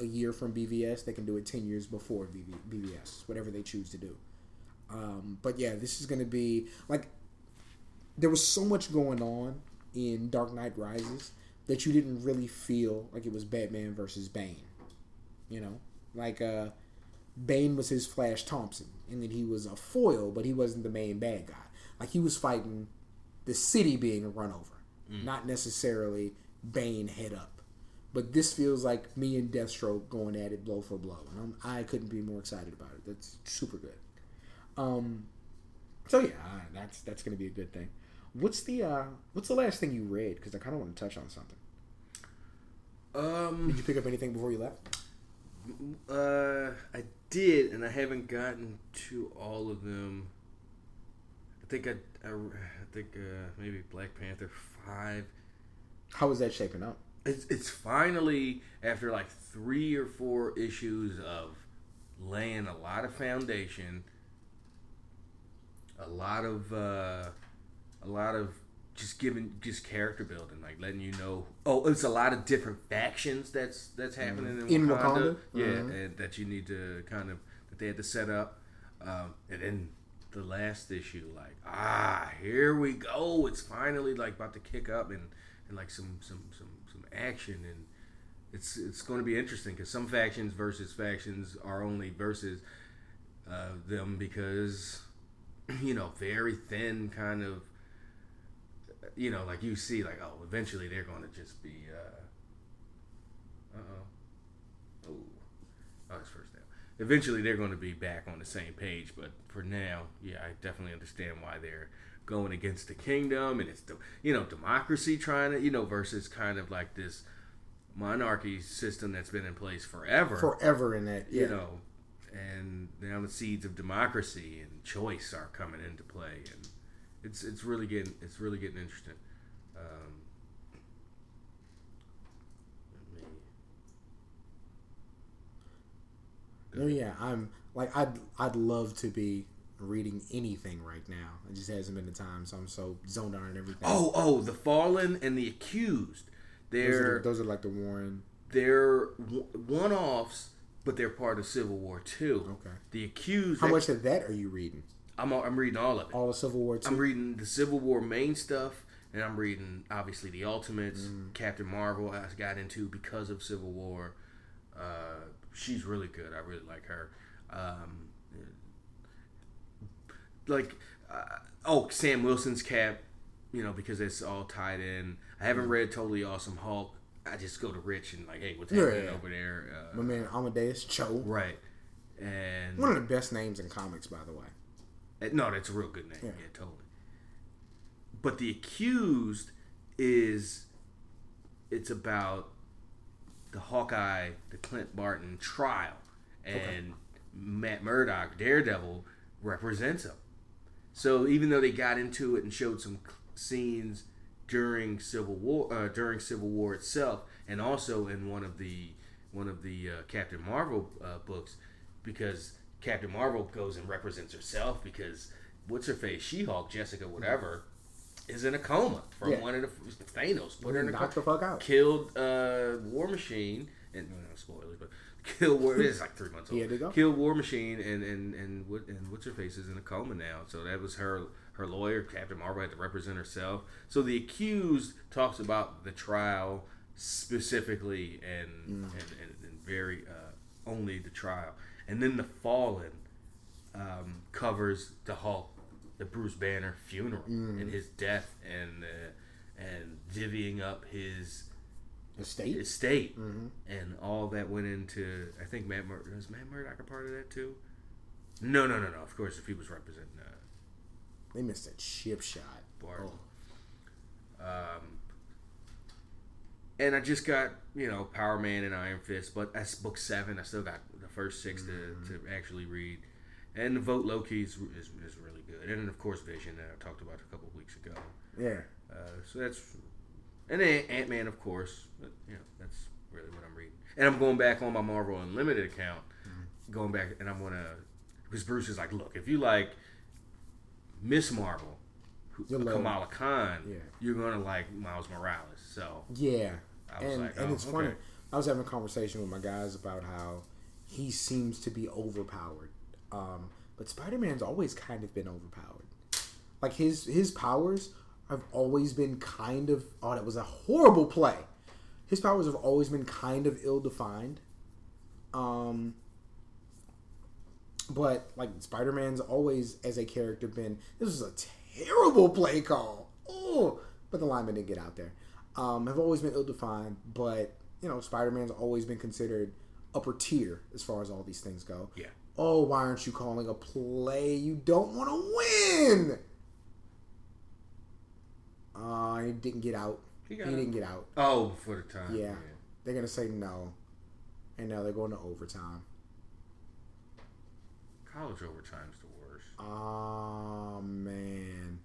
a year from BVS. They can do it ten years before BV, BVS, whatever they choose to do. Um, but yeah, this is going to be like there was so much going on in Dark Knight Rises that you didn't really feel like it was Batman versus Bane. You know, like uh, Bane was his Flash Thompson, and then he was a foil, but he wasn't the main bad guy. Like he was fighting the city being run over, not necessarily Bane head up. But this feels like me and Deathstroke going at it blow for blow, and I'm, I couldn't be more excited about it. That's super good. Um, so yeah, that's that's gonna be a good thing. What's the uh, what's the last thing you read? Because I kind of want to touch on something. Um, Did you pick up anything before you left? uh, I did, and I haven't gotten to all of them. I think I, I, I think uh, maybe Black Panther five. How is that shaping up? It's it's finally after like three or four issues of laying a lot of foundation, a lot of uh, a lot of just giving just character building, like letting you know. Oh, it's a lot of different factions that's that's happening in, In Wakanda. Wakanda? Yeah, Mhm. and that you need to kind of that they had to set up, um, and then the last issue, like ah, here we go. It's finally like about to kick up and, and like some some some some action. And it's it's going to be interesting because some factions versus factions are only versus uh, them because [clears throat] you know very thin kind of you know like you see like oh eventually they're going to just be uh oh. Oh it's first eventually they're going to be back on the same page but for now yeah I definitely understand why they're going against the kingdom and it's the you know democracy trying to you know versus kind of like this monarchy system that's been in place forever Forever in it, Yeah. you know, and now the seeds of democracy and choice are coming into play, and it's it's really getting it's really getting interesting. Um, let me- Oh yeah, I'm like I'd I'd love to be reading anything right now. It just hasn't been the time, so I'm so zoned out on everything. Oh, oh, the fallen and the accused. those are, They're those are like the Warren. they're one offs, but they're part of Civil War too. Okay. The accused. How much of that are you reading? I'm I'm reading all of it. All of Civil War two. I'm reading the Civil War main stuff, and I'm reading obviously the Ultimates. Mm. Captain Marvel I got into because of Civil War. Uh, she's really good. I really like her. Um, like, uh, oh, Sam Wilson's Cap, you know, because it's all tied in. I haven't Mm. read Totally Awesome Hulk. I just go to Rich and like, hey, what's happening yeah. over there? Uh, My man Amadeus Cho. right. And One of the best names in comics, by the way. Uh, No, that's a real good name. Yeah. Yeah. totally. But the accused is it's about the Hawkeye, the Clint Barton trial, and Matt Murdock, Daredevil, represents him. So even though they got into it and showed some scenes during Civil War, uh, during Civil War itself, and also in one of the one of the uh, Captain Marvel uh, books, because Captain Marvel goes and represents herself because what's her face, She Hulk, Jessica, whatever, is in a coma from Yeah. one of the Thanos put her in a coma, the fuck out. killed uh, War Machine, and no spoilers, but [laughs] killed War. It's like three months old. To go. Killed War Machine, and and and what and what's her face is in a coma now. So that was her her lawyer, Captain Marvel, had to represent herself. So the accused talks about the trial specifically and Mm. and, and, and very uh, only the trial, and then the Fallen um, covers the Hulk, the Bruce Banner funeral Mm. and his death and uh, and divvying up his Estate. estate Mm-hmm. and all that went into. I think Matt Mur- was Matt Murdock a part of that too. No, no, no, no. Of course, if he was representing uh, They missed that chip shot. Bart. Oh. Um, and I just got you know Power Man and Iron Fist, but that's book seven. I still got the first 6 to, to actually read, and the Vote Loki is, is, is really good, and of course Vision that I talked about a couple weeks ago. Yeah. Uh, so that's and then Ant Man, of course. But you know, that's really what I'm reading. And I'm going back on my Marvel Unlimited account, going back, and I'm gonna because Bruce is like, look, if you like Miss Marvel, who, You'll love Kamala Khan, Yeah. you're gonna like Miles Morales. So Yeah. I was and like, and oh, it's funny. I was having a conversation with my guys about how he seems to be overpowered. Um, but Spider Man's always kind of been overpowered. Like his his powers have always been kind of oh that was a horrible play. His powers have always been kind of ill defined. Um but like Spider Man's always as a character been this was a terrible play call. Oh but the lineman didn't get out there. Um, have always been ill defined, but you know, Spider Man's always been considered upper tier as far as all these things go. Yeah. Oh, why aren't you calling a play? You don't want to win. Uh, he didn't get out. He He, didn't get out. oh, for the time, Yeah. They're gonna say no, and now they're going to overtime. College overtime's the worst. Oh man,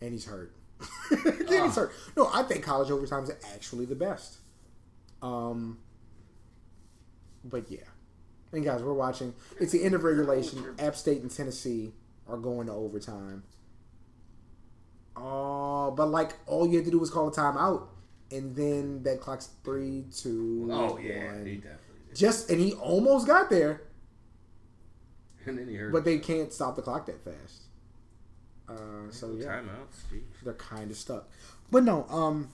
and he's hurt. [laughs] and he's hurt. No, I think college overtime is actually the best. Um, but yeah, and guys, we're watching. It's the end of regulation. App State and Tennessee are going to overtime. Oh, but like all you had to do was call a timeout, and then that clock's three, two. Oh yeah, one. he definitely did. Just and he almost got there, [laughs] And then he heard. but they can't stop the clock that fast. Uh, so yeah, Timeouts. They're kind of stuck. But no, um,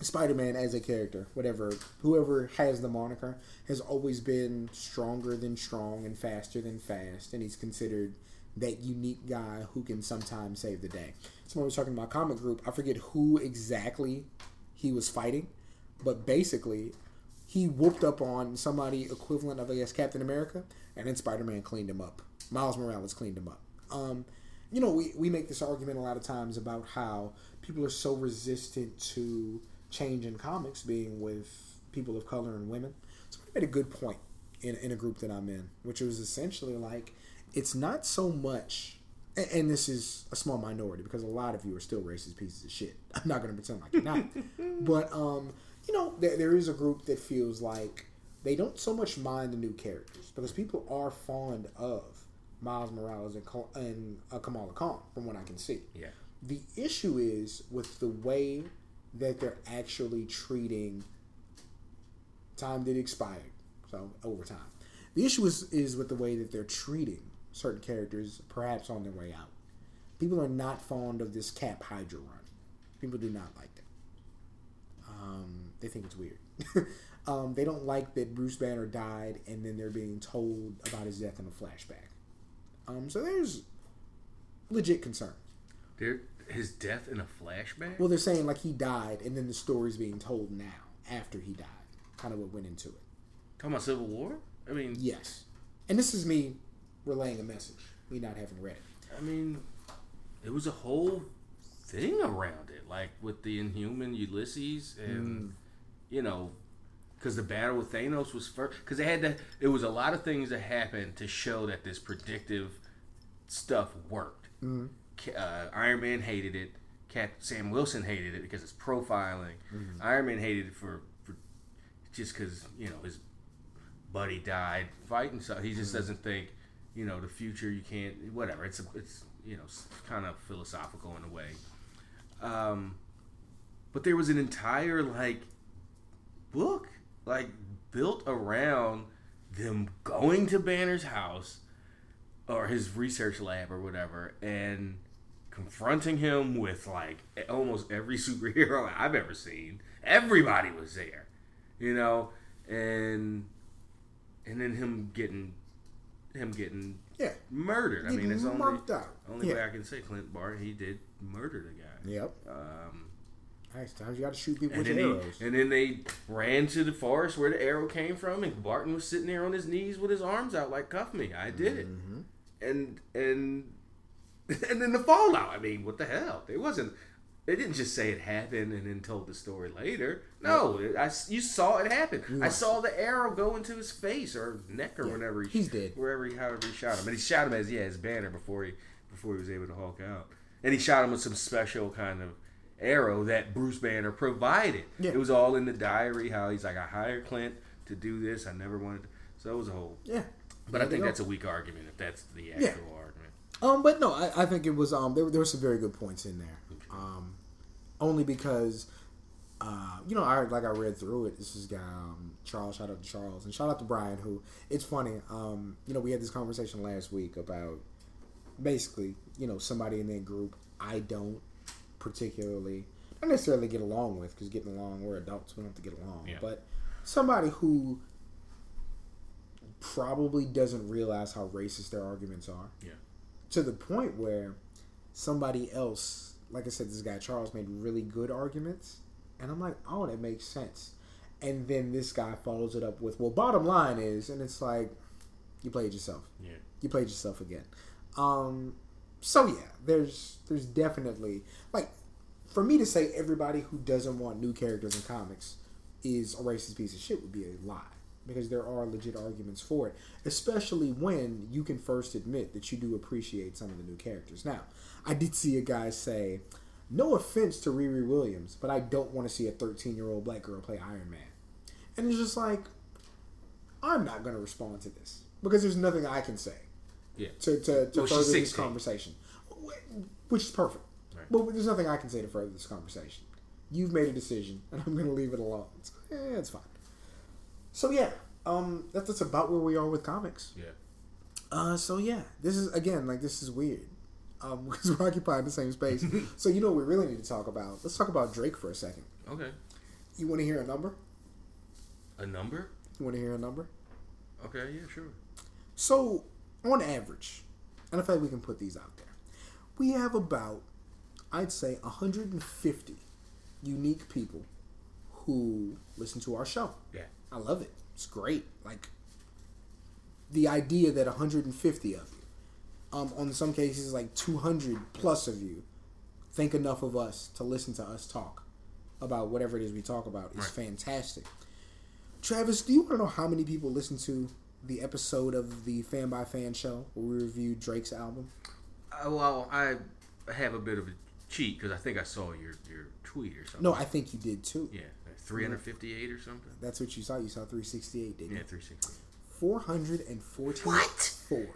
Spider Man as a character, whatever, whoever has the moniker, has always been stronger than strong and faster than fast, and he's considered that unique guy who can sometimes save the day. Someone was talking about comic group. I forget who exactly he was fighting, but basically, he whooped up on somebody equivalent of I guess Captain America, and then Spider Man cleaned him up. Miles Morales cleaned him up. Um, you know, we, we make this argument a lot of times about how people are so resistant to change in comics being with people of color and women. So we made a good point in, in a group that I'm in, which was essentially like, it's not so much, and, and this is a small minority because a lot of you are still racist pieces of shit. [laughs] I'm not going to pretend like you're not. [laughs] but, um, you know, there, there is a group that feels like they don't so much mind the new characters because people are fond of Miles Morales and, and uh, Kamala Khan, from what I can see. Yeah. The issue is with the way that they're actually treating time that expired, so over time. The issue is, is with the way that they're treating certain characters, perhaps on their way out. People are not fond of this Cap Hydra run. People do not like that. Um, they think it's weird. [laughs] um, they don't like that Bruce Banner died and then they're being told about his death in a flashback. Um, so there's legit concern. There, his death in a flashback. Well, they're saying like he died, and then the story's being told now after he died. Kind of what went into it. Talking about Civil War. I mean, Yes, and this is me relaying a message. Me not having read it. I mean, it was a whole thing around it, like with the Inhuman Ulysses, and mm. you know, because the battle with Thanos was first. Because they had to. It was a lot of things that happened to show that this predictive stuff worked. Ca- Uh, Iron Man hated it. Cap- Sam Wilson hated it because it's profiling. Iron Man hated it for, for just because you know his buddy died fighting. So he just doesn't think, you know, the future. You can't. Whatever. It's a, it's you know kind of philosophical in a way. Um, but there was an entire like book like built around them going to Banner's house or his research lab or whatever and confronting him with like almost every [laughs] superhero I've ever seen. Everybody was there, you know, and and then him getting him getting Yeah, murdered. I mean, it's only out. only Yeah. way I can say Clint Bart he did murder the guy. Yep. Um, Nice times you got to shoot people and with arrows. he, and then they ran to the forest where the arrow came from, and Barton was sitting there on his knees with his arms out, like "Cuff me, I did it." Mm-hmm. And and [laughs] and then the fallout. I mean, what the hell? It wasn't. They didn't just say it happened and then told the story later. No, it- I, you saw it happen. I saw the arrow go into his face or neck or Yeah, whenever he, he's dead. Wherever he, however he shot him, and he shot him as yeah, his banner before he before he was able to hulk out, and he shot him with some special kind of arrow that Bruce Banner provided. Yeah. It was all in the diary. How he's like, I hired Clint to do this. I never wanted. To. So it was a whole. yeah. But There I think go. that's a weak argument if that's the actual Yeah. Um, but no, I, I think it was um there, there were some very good points in there. Um, only because uh, you know, I like I read through it. This is guy um, Charles. Shout out to Charles and shout out to Brian. Who it's funny. Um, you know, we had this conversation last week about basically, you know, somebody in that group I don't particularly not necessarily get along with because getting along we're adults we don't have to get along. Yeah. But somebody who probably doesn't realize how racist their arguments are Yeah. To the point where somebody else, like I said, this guy Charles made really good arguments, and I'm like, oh, that makes sense. And then this guy follows it up with, well, bottom line is, and it's like, you played yourself. Yeah. You played yourself again. Um, so yeah, there's there's definitely like for me to say everybody who doesn't want new characters in comics is a racist piece of shit would be a lie because there are legit arguments for it, especially when you can first admit that you do appreciate some of the new characters. Now, I did see a guy say, "No offense to Riri Williams, but I don't want to see a 13 year old black girl play Iron Man," and it's just like, I'm not going to respond to this because there's nothing I can say Yeah. to, to, to Well, further this conversation, which is perfect. Right. But there's nothing I can say to further this conversation. You've made a decision, and I'm going to leave it alone. It's, eh, it's fine. So yeah, um, that's, that's about where we are with comics. Yeah. Uh, so yeah, this is again like this is weird. um, [laughs] because we're occupying the same space. [laughs] so you know what we really need to talk about? Let's talk about Drake for a second. Okay. You want to hear a number? A number? You want to hear a number? Okay, yeah, sure. So, on average, and I feel like we can put these out there, we have about, I'd say, 150 unique people who listen to our show. Yeah. I love it. It's great. Like, the idea that 150 of you, um, on some cases, like 200 plus of you, think enough of us to listen to us talk about whatever it is we talk about is Right. fantastic. Travis, do you want to know how many people listen to the episode of the Fan by Fan show where we reviewed Drake's album? Uh, well, I have a bit of a cheat because I think I saw your, your tweet or something. No, I think you did too. Yeah, 358 or something. That's what you saw. You saw 368, didn't Yeah, you? 360. 444. What?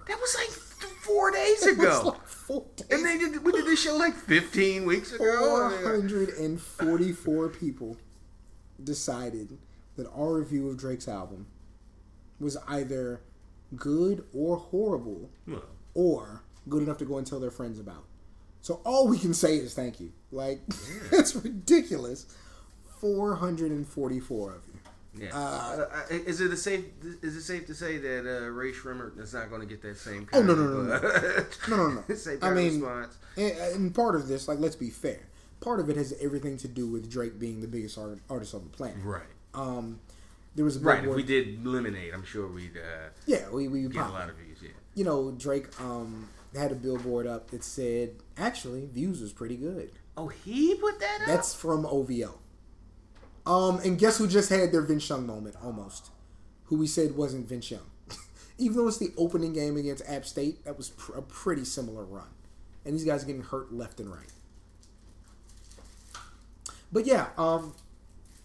That was like four days [laughs] It was ago. like four days and they did, we did this show like 15 weeks ago. 444 people decided that our review of Drake's album was either good or horrible Well, or good enough to go and tell their friends about. So all we can say is thank you. Like [laughs] it's ridiculous. 444 of you. yeah. Uh, Uh, uh, is it a safe? Is it safe to say that uh, Rae Sremmurd is not going to get that same? Oh, Kind no, no, no, no. of, No, no, no. [laughs] same I mean, of response. And, and part of this, like, let's be fair. Part of it has everything to do with Drake being the biggest art, artist on the planet. Right. Um, there was a Right. If we did Lemonade, I'm sure we'd uh, yeah, we we get a lot of views. Yeah. You know, Drake um had a billboard up that said, actually, views was pretty good. Oh, he put that up. That's from OVO. Um, and guess who just had their Vince Young moment almost? Who we said wasn't Vince Young. [laughs] Even though it's the opening game against App State, that was pr- a pretty similar run. And these guys are getting hurt left and right. But yeah, um,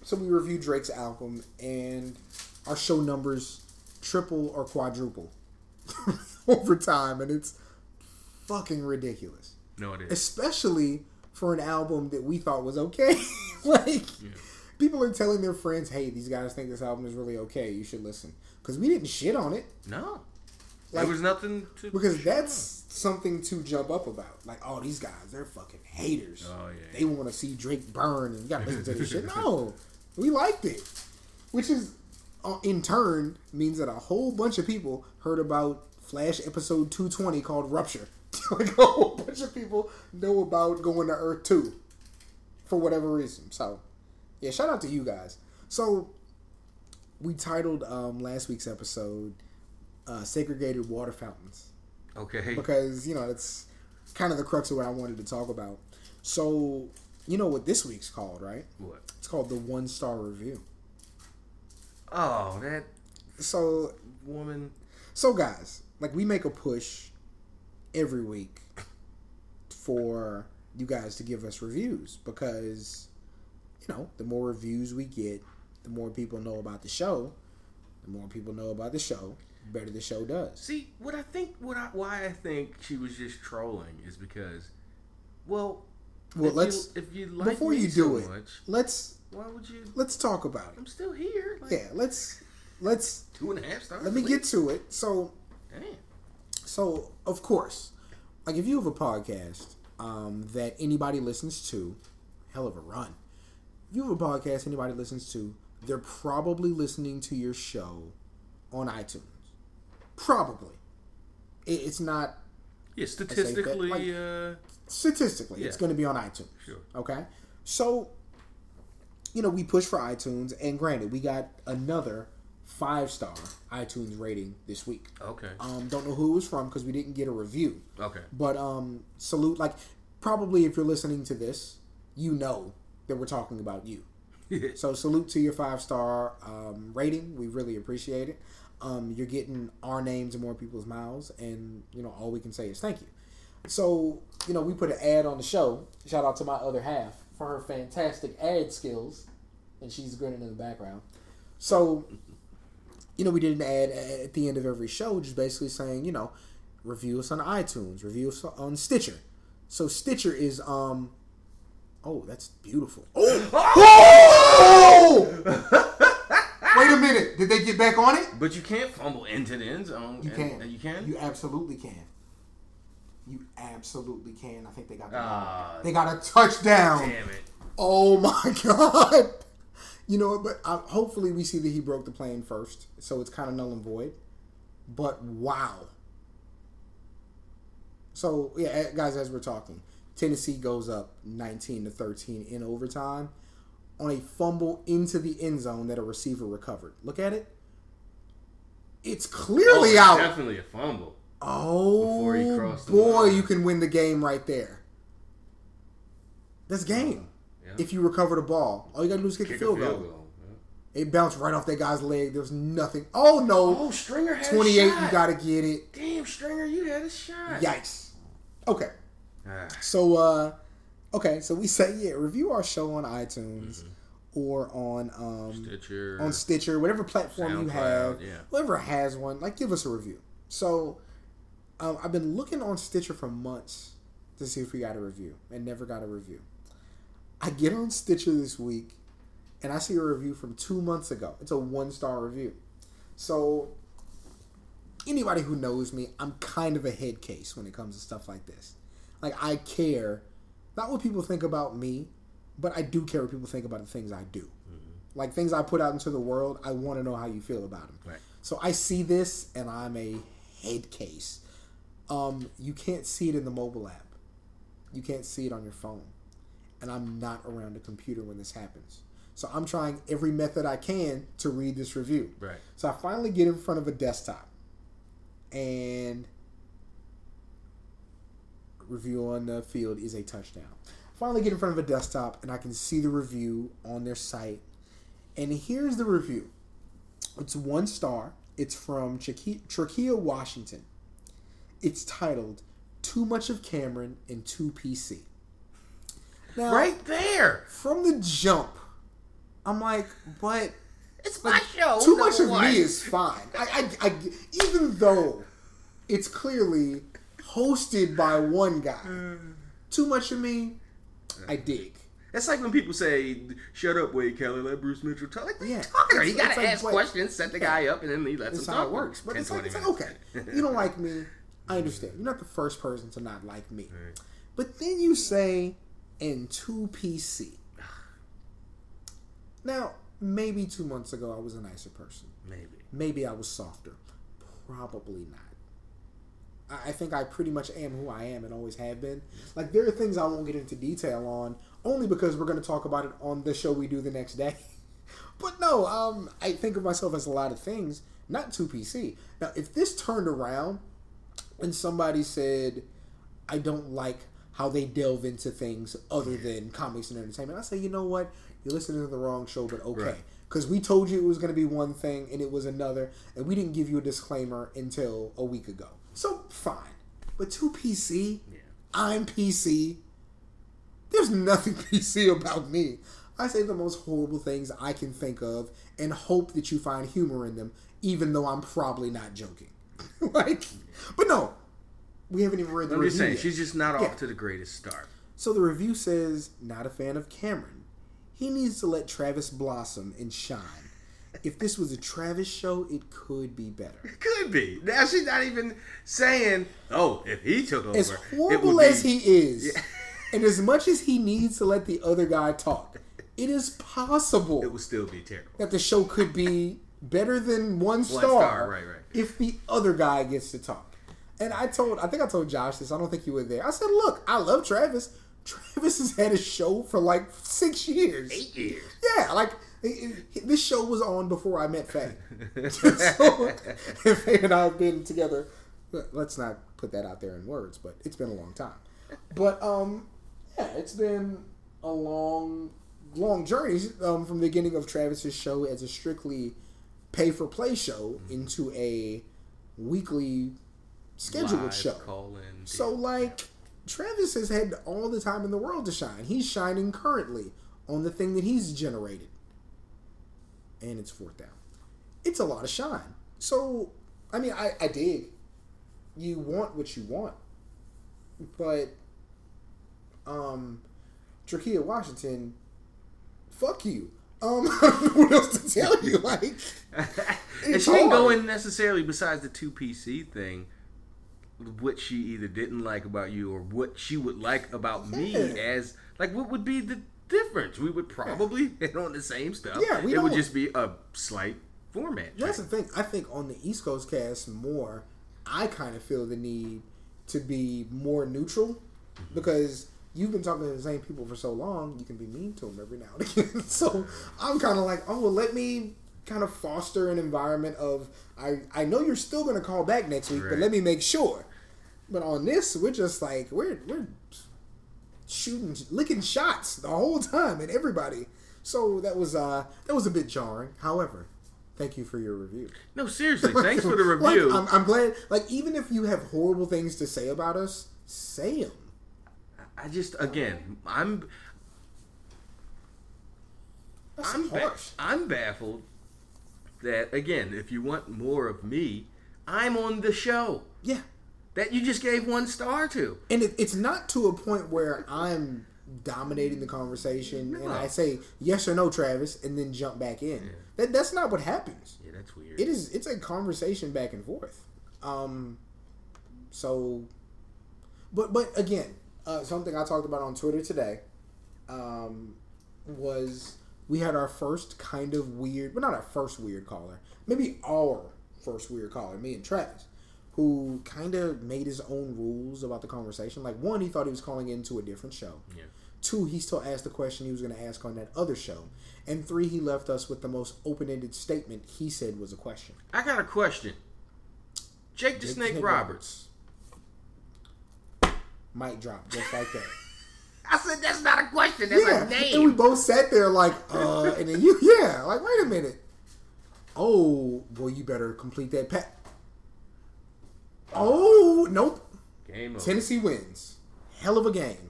so we reviewed Drake's album, and our show numbers triple or quadruple [laughs] over time, and it's fucking ridiculous no, it is. especially for an album that we thought was okay. [laughs] like people are telling their friends, "Hey, these guys think this album is really okay. You should listen." Because we didn't shit on it. No. Like- there was nothing to Because that's something to jump up about. Like, oh, these guys, they're fucking haters. Oh, yeah. They want to see Drake burn and you gotta listen to this shit. [laughs] No, we liked it. Which is, uh, in turn, means that a whole bunch of people heard about Flash episode 220 called Rupture. [laughs] like, a whole bunch of people know about going to Earth 2 for whatever reason. So, yeah, shout out to you guys. So, we titled um, last week's episode uh, Segregated Water Fountains. Okay. because you know it's kind of the crux of what I wanted to talk about. So you know what this week's called, right? What? It's called the one star review. Oh, that So woman. so guys, like we make a push every week for you guys to give us reviews because you know the more reviews we get, the more people know about the show. The more people know about the show, the better the show does. See, what I think, what I, why I think she was just trolling is because, well, Well, if let's you, if you like before me you so do it, much, let's why would you? let's talk about it. I'm still here. Like, Yeah, let's let's two and a half stars. let me get to it. So Damn. So, of course, like if you have a podcast um, that anybody listens to, hell of a run. You have a podcast anybody listens to, they're probably listening to your show on iTunes. Probably. It, it's not Yeah, statistically, like- uh, statistically. It's going to be on iTunes. sure. Okay. So, you know, we push for iTunes, and granted, we got another five star iTunes rating this week. Okay. Um, don't know who it was from because we didn't get a review. Okay. But um, salute. Like, probably if you're listening to this, you know that we're talking about you. [laughs] So salute to your five star um, rating. We really appreciate it. Um, you're getting our names in more people's mouths, and you know all we can say is thank you. So you know we put an ad on the show. Shout out to my other half for her fantastic ad skills, and she's grinning in the background. So you know we did an ad at the end of every show, just basically saying you know review us on iTunes, review us on Stitcher. So Stitcher is um. Oh, that's beautiful. [gasps] Oh! Wait a minute. Did they get back on it? But you can't fumble into the end zone. You and- can. You can. You absolutely can. You absolutely can. I think they got the Ah, they got a touchdown. damn it. Oh [laughs] my god! You know, but uh, hopefully we see that he broke the plane first, so it's kind of null and void. But wow! So yeah, guys, as we're talking, Tennessee goes up nineteen to thirteen in overtime on a fumble into the end zone that a receiver recovered. Look at it. It's clearly Oh, out. Definitely a fumble. Oh the boy, you can win the game right there. That's game. Yeah. If you recover the ball, all you gotta do is kick, Kick a a field, field goal. goal. It bounced right off that guy's leg. There's nothing. Oh no, Oh, Stringer had twenty a shot. You gotta get it. Damn, Stringer, you had a shot. Yikes. Okay, so uh, okay, so we say yeah, review our show on iTunes or on um Stitcher. on Stitcher, whatever platform you have, yeah. whoever has one, like give us a review. So, um, I've been looking on Stitcher for months to see if we got a review, and never got a review. I get on Stitcher this week, and I see a review from two months ago. It's a one star review. So, anybody who knows me, I'm kind of a head case when it comes to stuff like this. Like I care, not what people think about me, but I do care what people think about the things I do like things I put out into the world, I want to know how you feel about them. Right. So I see this and I'm a head case. Um, you can't see it in the mobile app. You can't see it on your phone. And I'm not around a computer when this happens. So I'm trying every method I can to read this review. Right. So I finally get in front of a desktop and review on the field is a touchdown. Finally get in front of a desktop and I can see the review on their site. And here's the review. It's one star. It's from Trachea, Washington. It's titled Too Much of Cameron and 2PC. Now, Right there. from the jump, I'm like, but It's my show. too much of one. me is fine. I, I, I, even though it's clearly hosted by one guy, mm. too much of me, I dig. It's like when people say, "Shut up, Wade Keller, let Bruce Mitchell talk." Like, Yeah. you talking about? You gotta like, ask wait. questions, set the guy up, and then he lets That's him how talk. it works. But 10, it's like, it's like, okay, [laughs] you don't like me. I understand. You're not the first person to not like me. Right. But then you say, and 2 PC. Now, maybe two months ago I was a nicer person. Maybe. Maybe I was softer. Probably not. I think I pretty much am who I am and always have been. Like there are things I won't get into detail on, only because we're going to talk about it on the show we do the next day. [laughs] but no, um, I think of myself as a lot of things, not too PC. Now, if this turned around and somebody said, "I don't like how they delve into things other than comics and entertainment," I say, you know what, you're listening to the wrong show, but okay. Right. Because we told you it was going to be one thing and it was another, and we didn't give you a disclaimer until a week ago. So, fine. But to PC, Yeah. I'm PC. There's nothing [laughs] PC about me. I say the most horrible things I can think of and hope that you find humor in them, even though I'm probably not joking. [laughs] like, but no, we haven't even read the I'm review. just saying, yet. she's just not off to the greatest start. So the review says, not a fan of Cameron. He needs to let Travis blossom and shine. If this was a Travis show, it could be better. It could be. Now she's not even saying, "Oh, if he took over." As it horrible would as be- he is, and as much as he needs to let the other guy talk, it is possible it would still be terrible. that the show could be better than one star, star, right, right. if the other guy gets to talk. And I told, I think I told Josh this. I don't think you were there. I said, "Look, I love Travis. Travis has had a show for like six years. Eight years. Yeah, like this show was on before I met Faye. [laughs] [laughs] so, and Faye and I have been together. Let's not put that out there in words, but it's been a long time. But um, yeah, it's been a long, long journey um, from the beginning of Travis's show as a strictly pay for play show into a weekly scheduled Live show. call-in So like Travis has had all the time in the world to shine. He's shining currently on the thing that he's generated. And it's fourth down. It's a lot of shine. So I mean I, I dig. You want what you want. But um Trachea Washington, fuck you. Um I don't know what else to tell you. [laughs] Like and [laughs] it's she didn't go in necessarily besides the two PC thing. what she either didn't like about you or what she would like about me as like what would be the difference? We would probably [laughs] hit on the same stuff. Yeah, we it would just be a slight format. That's the thing. I think on the East Coast cast more, I kind of feel the need to be more neutral mm-hmm. because you've been talking to the same people for so long. You can be mean to them every now and [laughs] again. so I'm kind of like, oh, well, let me kind of foster an environment of I I know you're still going to call back next week, but let me make sure. But on this, we're just like we're we're shooting licking shots the whole time at everybody. So that was uh that was a bit jarring. However, thank you for your review. No, seriously. Thanks for the [laughs] Like, review. I'm, I'm glad. Like, even if you have horrible things to say about us, say them. I just again, I'm That's I'm ba- I'm baffled that again, if you want more of me, I'm on the show Yeah, that you just gave one star to. and it, it's not to a point where I'm dominating the conversation and I say yes or no, Travis, and then jump back in. That that's not what happens. Yeah, that's weird. It is. It's a conversation back and forth. Um, so, but but again, uh, something I talked about on Twitter today, um, was we had our first kind of weird, but not our first weird caller, maybe our first weird caller, me and Travis, who kind of made his own rules about the conversation. Like one, he thought he was calling into a different show. Yeah. Two, he still asked the question he was going to ask on that other show. And three, he left us with the most open ended statement he said was a question. I got a question. Jake the Jake Snake, Snake Roberts. Mic drop, just like that. [laughs] I said that's not a question. That's yeah. a name. And we both sat there like, uh, and then you, yeah, like, wait a minute. Oh, boy, you better complete that. Oh, nope. Game over. Tennessee wins. Hell of a game.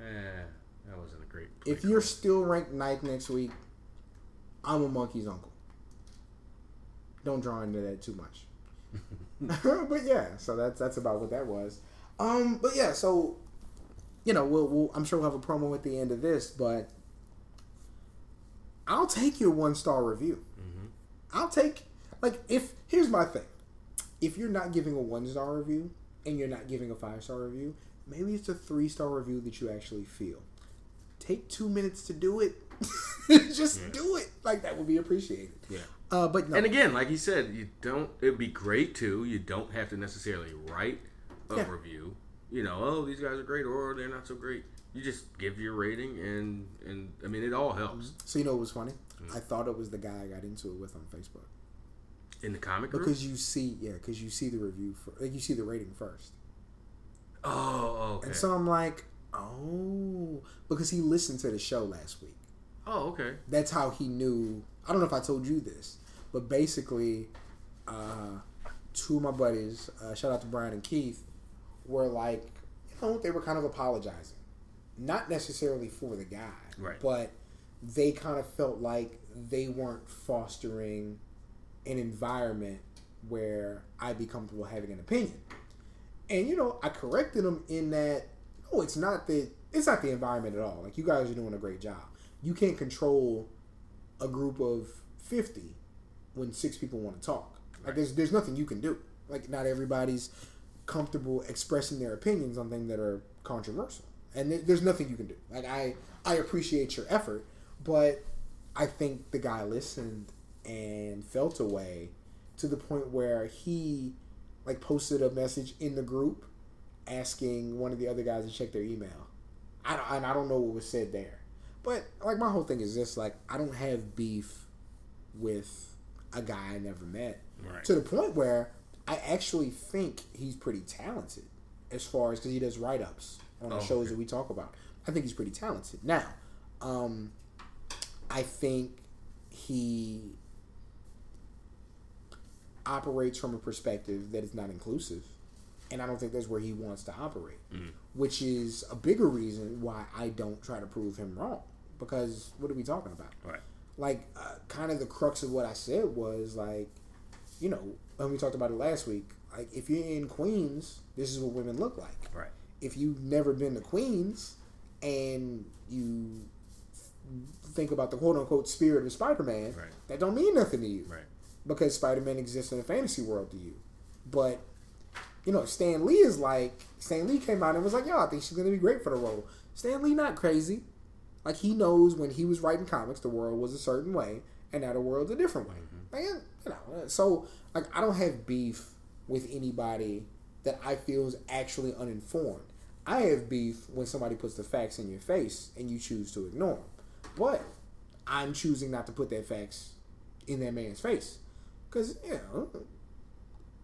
Eh, that wasn't a great. If you're still ranked ninth next week, I'm a monkey's uncle. Don't draw into that too much. [laughs] but yeah, so that's that's about what that was. Um, but yeah, so you know, we'll, we'll I'm sure we'll have a promo at the end of this, but I'll take your one star review. I'll take like if here's my thing. If you're not giving a one star review and you're not giving a five star review, maybe it's a three star review that you actually feel. Take two minutes to do it. [laughs] Just do it. Like that would be appreciated. Yeah. Uh, but no. And again, like you said, you don't. It'd be great too. You don't have to necessarily write a Yeah. review. You know, oh, these guys are great or they're not so great. You just give your rating, and and I mean, it all helps so you know what was funny? Mm. I thought it was the guy I got into it with on Facebook in the comic group. because you see, yeah, because you see the review for, like you see the rating first, oh, okay. and so I'm like, oh, because he listened to the show last week. oh, okay. that's how he knew. I don't know if I told you this, but basically, uh, two of my buddies, uh, shout out to Brian and Keith, were like, you know, they were kind of apologizing, not necessarily for the guy, Right. But they kind of felt like they weren't fostering an environment where I'd be comfortable having an opinion. And you know, I corrected them in that no, it's not the it's not the environment at all. Like you guys are doing a great job. You can't control a group of fifty when six people want to talk. Like there's there's nothing you can do. Like not everybody's comfortable expressing their opinions on things that are controversial, and there- there's nothing you can do. Like I I appreciate your effort, but I think the guy listened and felt a way to the point where he like posted a message in the group asking one of the other guys to check their email. I don't, and I don't know what was said there, but like my whole thing is just like I don't have beef with a guy I never met Right. to the point where I actually think he's pretty talented as far as because he does write ups on the Oh, shows okay. that we talk about. I think he's pretty talented. Now, um, I think he operates from a perspective that is not inclusive, and I don't think that's where he wants to operate, which is a bigger reason why I don't try to prove him wrong. Because what are we talking about? Right. like uh, kind of the crux of what I said was like, you know, when we talked about it last week, like if you're in Queens, this is what women look like. Right. If you've never been to Queens and you think about the quote unquote spirit of Spider Man, Right. that don't mean nothing to you. Right. Because Spider Man exists in a fantasy world to you. But you know, Stan Lee is like Stan Lee came out and was like, "Yo, I think she's gonna be great for the role." Stan Lee not crazy. Like he knows when he was writing comics, the world was a certain way, and now the world's a different way. Mm-hmm. Like, you know, uh, so like I don't have beef with anybody that I feel is actually uninformed. I have beef when somebody puts the facts in your face and you choose to ignore them. But I'm choosing not to put that facts in that man's face because you know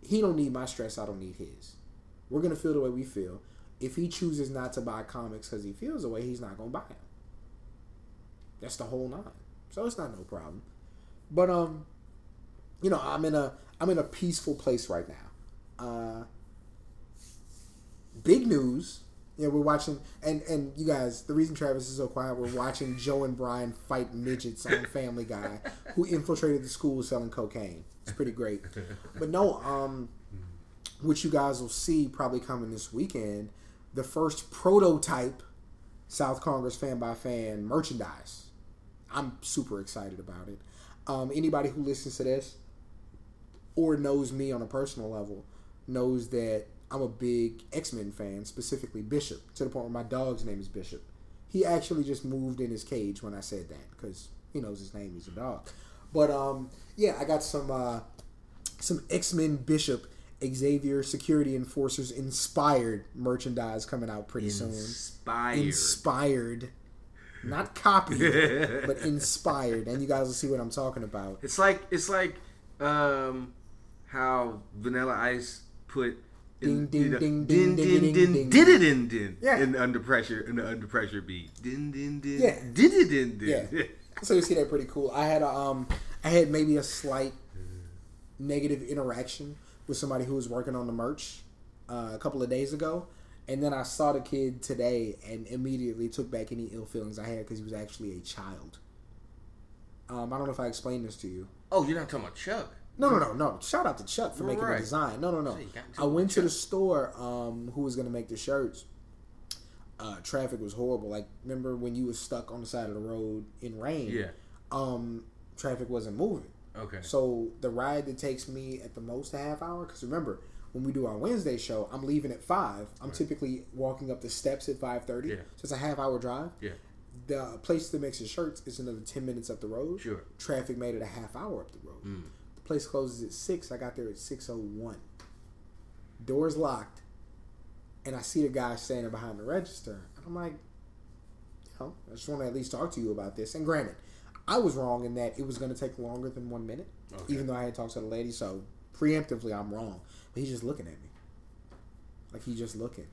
he don't need my stress. I don't need his. We're gonna feel the way we feel. If he chooses not to buy comics because he feels the way, he's not gonna buy them. That's the whole nine. So it's not no problem. But um, you know, I'm in a I'm in a peaceful place right now. Uh, big news. Yeah, we're watching, and and you guys, the reason Travis is so quiet, we're watching Joe and Brian fight midgets on Family Guy, who infiltrated the school selling cocaine. It's pretty great. But no, um, which you guys will see probably coming this weekend, the first prototype South Congress fan by fan merchandise. I'm super excited about it. Um, anybody who listens to this or knows me on a personal level knows that I'm a big X Men fan, specifically Bishop, to the point where my dog's name is Bishop. He actually just moved in his cage when I said that because he knows his name. He's a dog. But um, yeah, I got some uh, some X Men Bishop Xavier Security Enforcers inspired merchandise coming out pretty soon. Inspired. Inspired, not copied, but [laughs] inspired, and you guys will see what I'm talking about. It's like it's like um, how Vanilla Ice put Ding, ding, ding, din ding, din ding, din ding. did it in din Yeah. in under pressure in the under pressure beat din din din Yeah. did it in din Yeah. [laughs] So you see that pretty cool. I had a um I had maybe a slight negative interaction with somebody who was working on the merch uh, a couple of days ago, and then I saw the kid today and immediately took back any ill feelings I had because he was actually a child. Um, I don't know if I explained this to you. oh you're not talking about Chuck No, no, no, no. Shout out to Chuck for making the design. No, no, no. So you got to I went to the store. Um, who was gonna make the shirts? Uh, traffic was horrible. Like, remember when you was stuck on the side of the road in rain? yeah Um, traffic wasn't moving. okay So the ride that takes me at the most a half hour. Because remember, when we do our Wednesday show, I'm leaving at five. I'm typically walking up the steps at five thirty. Yeah. So it's a half hour drive. yeah The place that makes the shirts is another ten minutes up the road. Sure. Traffic made it a half hour up the road. Mm. The place closes at six. I got there at six oh one. Doors locked, and I see the guy standing behind the register. And I'm like, you know, I just want to at least talk to you about this. And granted, I was wrong in that it was going to take longer than one minute, Okay. even though I had talked to the lady. So preemptively, I'm wrong. But he's just looking at me, like he's just looking.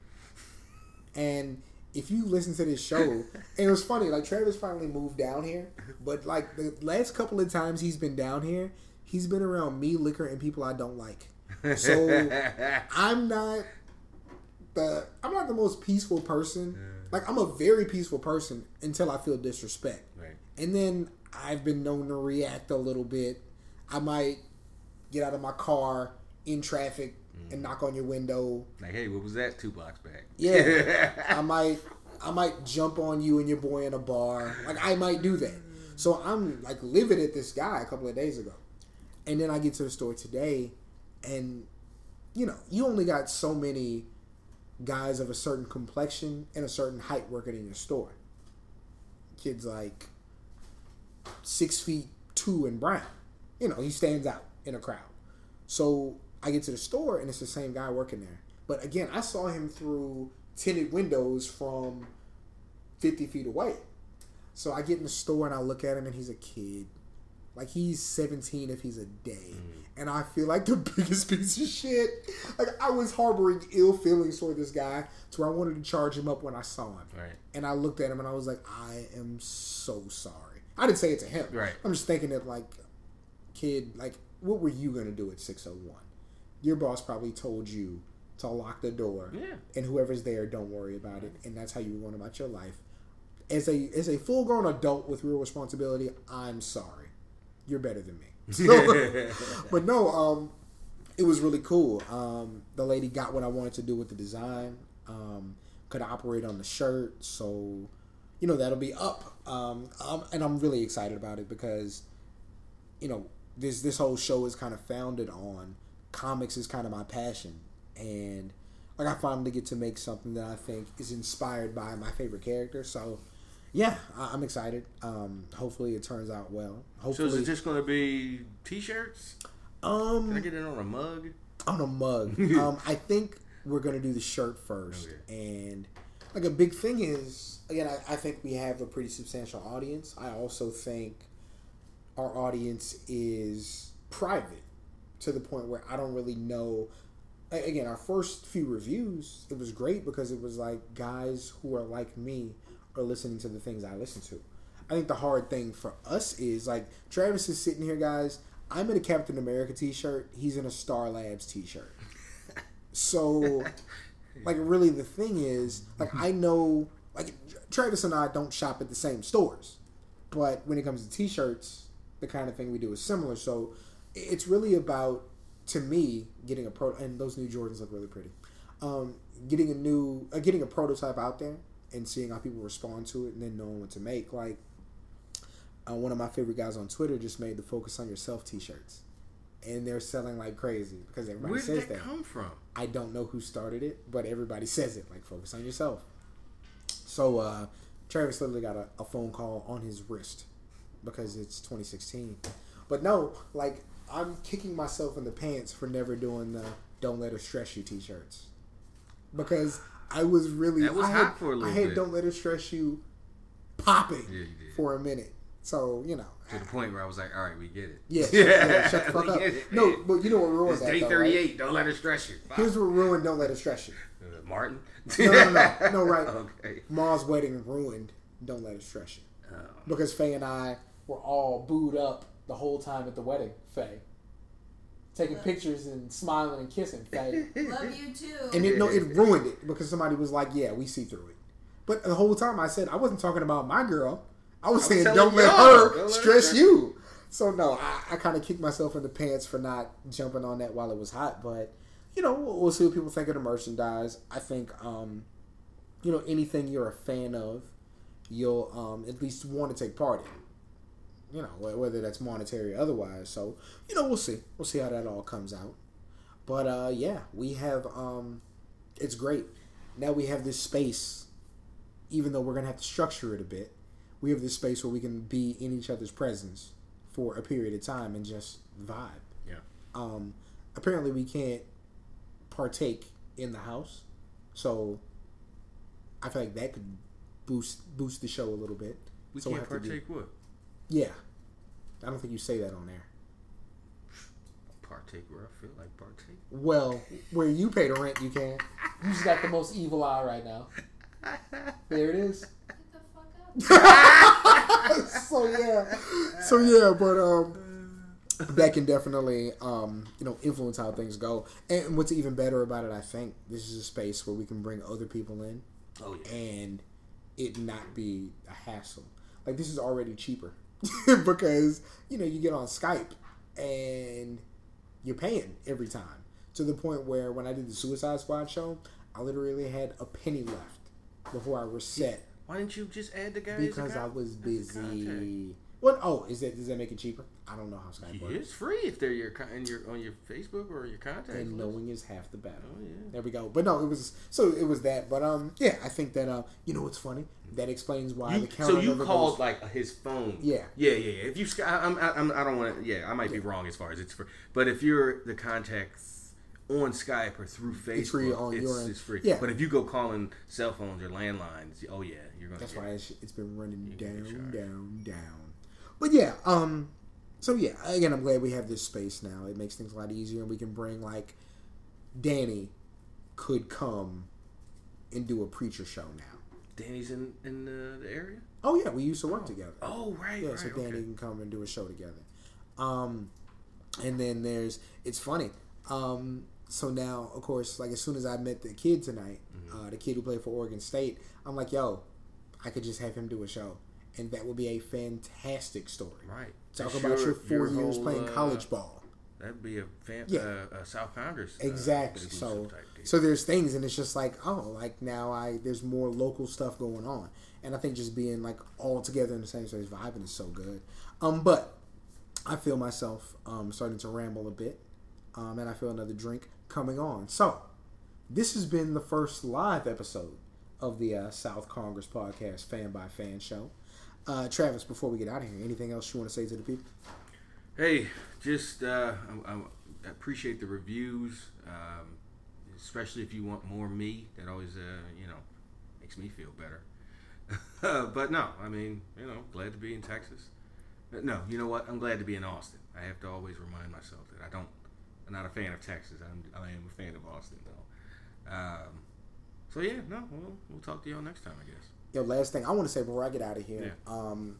And if you listen to this show, [laughs] and it was funny, like Travis finally moved down here, but like the last couple of times he's been down here, he's been around me, liquor, and people I don't like. So [laughs] I'm not the I'm not the most peaceful person. Like I'm a very peaceful person until I feel disrespect. right And then I've been known to react a little bit. I might get out of my car in traffic mm. and knock on your window. like hey what was that two blocks back Yeah. [laughs] I might I might jump on you and your boy in a bar. Like I might do that. So I'm like livid at this guy a couple of days ago. And then I get to the store today and you know, you only got so many guys of a certain complexion and a certain height working in your store. Kids like six feet two and brown. You know, he stands out in a crowd. So I get to the store and it's the same guy working there. But again, I saw him through tinted windows from 50 feet away. So I get in the store and I look at him and he's a kid. Like he's 17 if he's a day. Mm. And I feel like the [laughs] biggest piece of shit. Like I was harboring ill feelings toward this guy to where I wanted to charge him up when I saw him. right And I looked at him and I was like, I am so sorry. I didn't say it to him. Right. I'm just thinking that like, kid, like, what were you gonna do at 601? Your boss probably told you to lock the door. Yeah. And whoever's there, don't worry about it. And that's how you were going about your life. As a as a full grown adult with real responsibility, I'm sorry. You're better than me. [laughs] So- but no, um, it was really cool. Um, the lady got what I wanted to do with the design. Um, could operate on the shirt, so you know that'll be up. Um, um, and I'm really excited about it because you know this this whole show is kind of founded on comics is kind of my passion, and like I finally get to make something that I think is inspired by my favorite character. So yeah, I, I'm excited. Um, hopefully it turns out well. So Hopefully, is it just going to be t-shirts? um Can I get it on a mug? on a mug. [laughs] um, I think we're gonna do the shirt first, Okay. and like a big thing is again, I, I think we have a pretty substantial audience. I also think our audience is private to the point where I don't really know. Again, our first few reviews, it was great because it was like guys who are like me are listening to the things I listen to. I think the hard thing for us is like Travis is sitting here, guys. I'm in a Captain America t-shirt. He's in a Star Labs t-shirt. So, [laughs] like, really, the thing is, like, I know, like, Travis and I don't shop at the same stores, but when it comes to t-shirts, the kind of thing we do is similar. So, it's really about, to me, getting a pro. And those new Jordans look really pretty. Um, getting a new, uh, getting a prototype out there and seeing how people respond to it, and then knowing what to make. Like, uh, one of my favorite guys on Twitter just made the "Focus on Yourself" t-shirts, and they're selling like crazy because everybody Where says did that come from? I don't know who started it, but everybody says it. Like, focus on yourself. So, uh, Travis literally got a, a phone call on his wrist because it's 2016. But no, like, I'm kicking myself in the pants for never doing the "Don't Let Her Stress You" t-shirts because I was really That was I hot had, for a little I had bit. "Don't Let It Stress You" popping Yeah, you for a minute. So you know, To the point where I was like, all right, we get it. yeah, [laughs] yeah, shut the fuck up. it. No, but you know what ruined that? day though, right? 38. Don't let it stress you. Here's what ruined "Don't Let it Stress You." [laughs] Uh, Martin? No, no, no, no, [laughs] right. okay. Ma's wedding ruined. Don't let it stress you. Oh. Because Faye and I We're all booed up the whole time at the wedding, Faye. Taking pictures and smiling and kissing, Faye. [laughs] Love you too. and it no, it ruined it because somebody was like, "Yeah, we see through it." But the whole time I said I wasn't talking about my girl. I was, saying, telling "Don't let her don't let her stress stress you." So no, I, I kind of kicked myself in the pants for not jumping on that while it was hot. But you know, we'll, we'll see what people think of the merchandise. I think, um, you know, anything you're a fan of, you'll um, at least want to take part in. You know, whether that's monetary or otherwise. So you know, we'll see. We'll see how that all comes out. But uh, yeah, we have. Um, it's great. Now we have this space, even though we're gonna have to structure it a bit. We have this space where we can be in each other's presence for a period of time and just vibe. Yeah. Um, apparently, we can't partake in the house, so I feel like that could boost boost the show a little bit. We So can't do- partake what? Yeah, I don't think you say that on there. Partake where I feel like partake. Well, where you pay the rent, you can. You just got the most evil eye right now. There it is. Get the fuck up. [laughs] so yeah, so yeah, but um, that can definitely um, you know influence how things go. And what's even better about it, I think, this is a space where we can bring other people in Oh, yeah. and it not be a hassle. Like this is already cheaper [laughs] because you know you get on Skype and you're paying every time to the point where when I did the Suicide Squad show, I literally had a penny left before I reset Why didn't you just add the guy? because I was busy. What? Oh, is that does that make it cheaper? I don't know how Skype Yeah, works. it's free if they're your your on your Facebook or your contacts. And list. knowing is half the battle. Oh, yeah. There we go. But no, it was so it was that. But um, yeah, I think that uh, you know what's funny? That explains why You- the counter so you called goes- like his phone. Yeah. yeah, yeah. yeah. If you, I'm, I'm, I don't want to. Yeah, I might be wrong as far as it's free. But if you're the contacts on Skype or through Facebook, It's free on it's, your end. it's free. Yeah. But if you go calling cell phones or landlines, oh yeah, you're gonna. That's get why it. it's been running down, down, down. But yeah, um, so yeah, again, I'm glad we have this space now. It makes things a lot easier, and we can bring like Danny could come and do a preacher show now. Danny's in in the, the area. Oh yeah, we used to work together. Oh right, Yeah, right. so Danny okay. can come and do a show together. Um, and then there's it's funny. Um, so now, of course, like as soon as I met the kid tonight, Mm-hmm. uh, the kid who played for Oregon State, I'm like, yo, I could just have him do a show, and that would be a fantastic story. Right. Talk about your, four years whole, playing uh, college ball. That'd be a fan, Yeah. uh, a South Congress. uh, Exactly. exclusive So, so there's things, and it's just like, oh, like now I there's more local stuff going on, and I think just being like all together in the same space, vibing is so good. Um, but I feel myself um, starting to ramble a bit, um, and I feel another drink coming on. So, this has been the first live episode of the uh, South Congress podcast, fan by fan show. Uh, Travis, before we get out of here, anything else you want to say to the people? Hey, just uh, I, I appreciate the reviews, um, especially if you want more me. That always, uh, you know, makes me feel better. [laughs] but no, I mean, you know, glad to be in Texas. No, you know what? I'm glad to be in Austin. I have to always remind myself that I don't. I'm not a fan of Texas. I'm, I am a fan of Austin, though. Um, so yeah, no, we'll, we'll talk to y'all next time, I guess. Yo, last thing I want to say before I get out of here. Yeah. Um,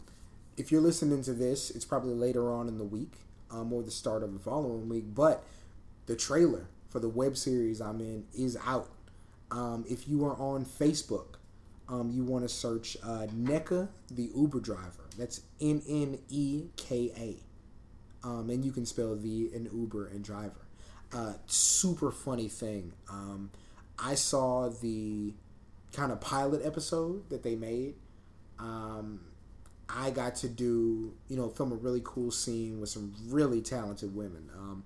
if you're listening to this, it's probably later on in the week um, or the start of the following week. But the trailer for the web series I'm in is out. Um, if you are on Facebook, um, you want to search uh, Nneka the Uber driver. That's N N E K A. Um, and you can spell the and Uber and driver. Uh, super funny thing. Um, I saw the kind of pilot episode that they made. Um, I got to do, you know, film a really cool scene with some really talented women. Um,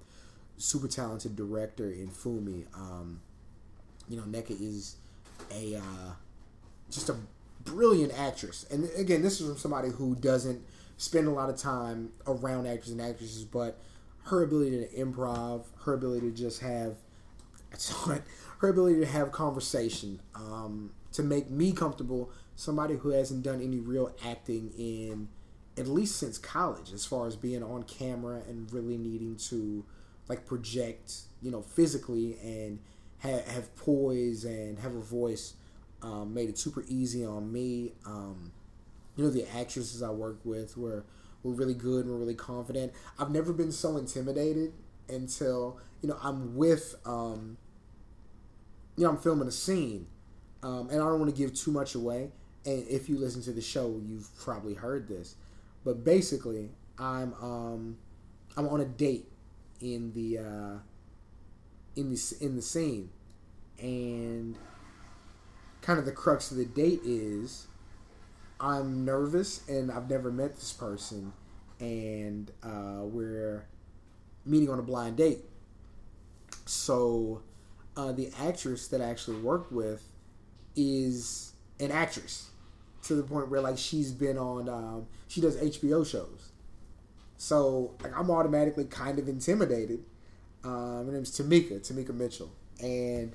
super talented director in Fumi. Um, you know, Nneka is a uh, just a brilliant actress. And again, this is from somebody who doesn't spend a lot of time around actors and actresses, but her ability to improv, her ability to just have, [laughs] her ability to have conversation, um, to make me comfortable, somebody who hasn't done any real acting in at least since college, as far as being on camera and really needing to like project, you know, physically and have, have poise and have a voice, um, made it super easy on me. Um, you know, the actresses I worked with were were really good and were really confident. I've never been so intimidated until you know I'm with um, you know I'm filming a scene, um, and I don't want to give too much away. And if you listen to the show, you've probably heard this, but basically I'm um, I'm on a date in the uh, in the in the scene, and kind of the crux of the date is I'm nervous and I've never met this person, and uh, we're meeting on a blind date. So, uh, the actress that I actually worked with is an actress to the point where like she's been on um, she does HBO shows. So like I'm automatically kind of intimidated. Um, her name's Tamika, Tamika Mitchell, and,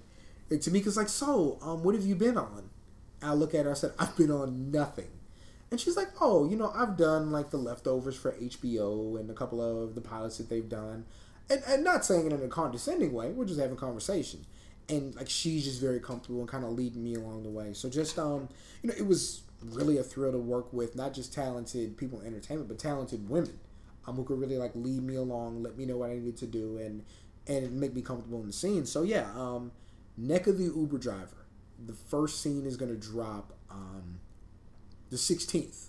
and Tamika's like, "So, um, what have you been on?" I look at her. I said, "I've been on nothing." And she's like, "Oh, you know, I've done like the leftovers for HBO and a couple of the pilots that they've done." And, and not saying it in a condescending way. We're just having conversation. And like she's just very comfortable and kind of leading me along the way. So just um, you know, it was really a thrill to work with not just talented people in entertainment, but talented women um, who could really like lead me along, let me know what I needed to do, and and make me comfortable in the scene. So yeah, um, Nneka the Uber driver. The first scene is gonna drop um, the 16th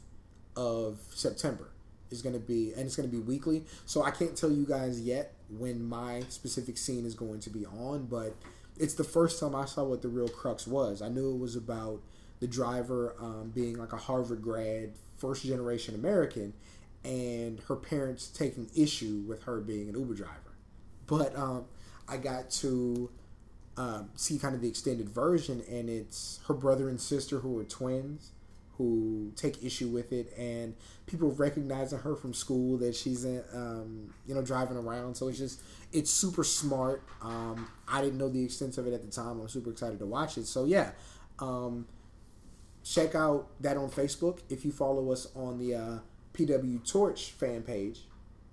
of September. Is gonna be and it's gonna be weekly. So I can't tell you guys yet when my specific scene is going to be on, but it's the first time I saw what the real crux was. I knew it was about the driver um, being like a Harvard grad, first generation American, and her parents taking issue with her being an Uber driver. But um, I got to um, see kind of the extended version, and it's her brother and sister who are twins who take issue with it, and people recognizing her from school that she's in, um, you know, driving around. So it's just it's super smart. Um, I didn't know the extent of it at the time. I'm super excited to watch it. So yeah, um, check out that on Facebook. If you follow us on the uh, PW Torch fan page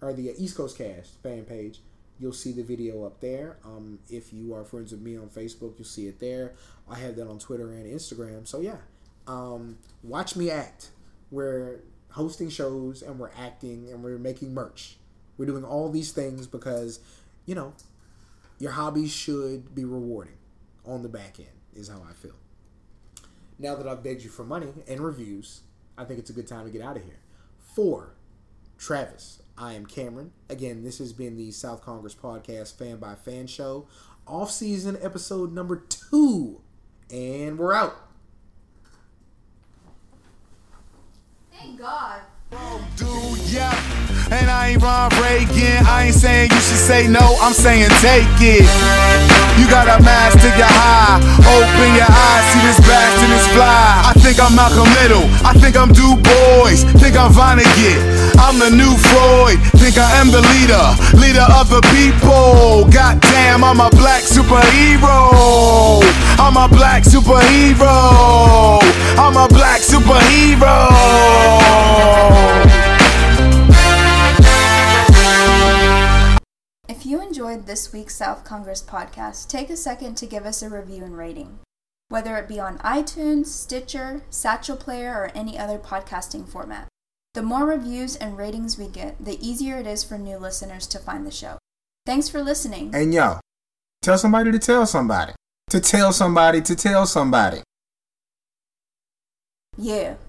or the East Coast Cast fan page, you'll see the video up there. Um, if you are friends with me on Facebook, you'll see it there. I have that on Twitter and Instagram. So yeah, um, watch me act. We're hosting shows and we're acting and we're making merch. We're doing all these things because, you know, your hobbies should be rewarding on the back end, is how I feel. Now that I've begged you for money and reviews, I think it's a good time to get out of here. For Travis, I am Cameron. Again, this has been the South Congress Podcast Fan by Fan Show, off season episode number two. And we're out. Thank God. And I ain't Ron Reagan. I ain't saying you should say no. I'm saying take it. You got a mask to. Open your eyes, see this this fly. I think I'm Malcolm Little. I think I'm Du Bois. Think I'm Vonnegut. I'm the new Freud. Think I am the leader, leader of the people. I'm a black superhero. I'm a black superhero. I'm a black superhero. If you enjoyed this week's South Congress podcast, take a second to give us a review and rating. Whether it be on iTunes, Stitcher, Satchel Player, or any other podcasting format. The more reviews and ratings we get, the easier it is for new listeners to find the show. Thanks for listening. And yo, tell somebody to tell somebody. To tell somebody to tell somebody. Yeah.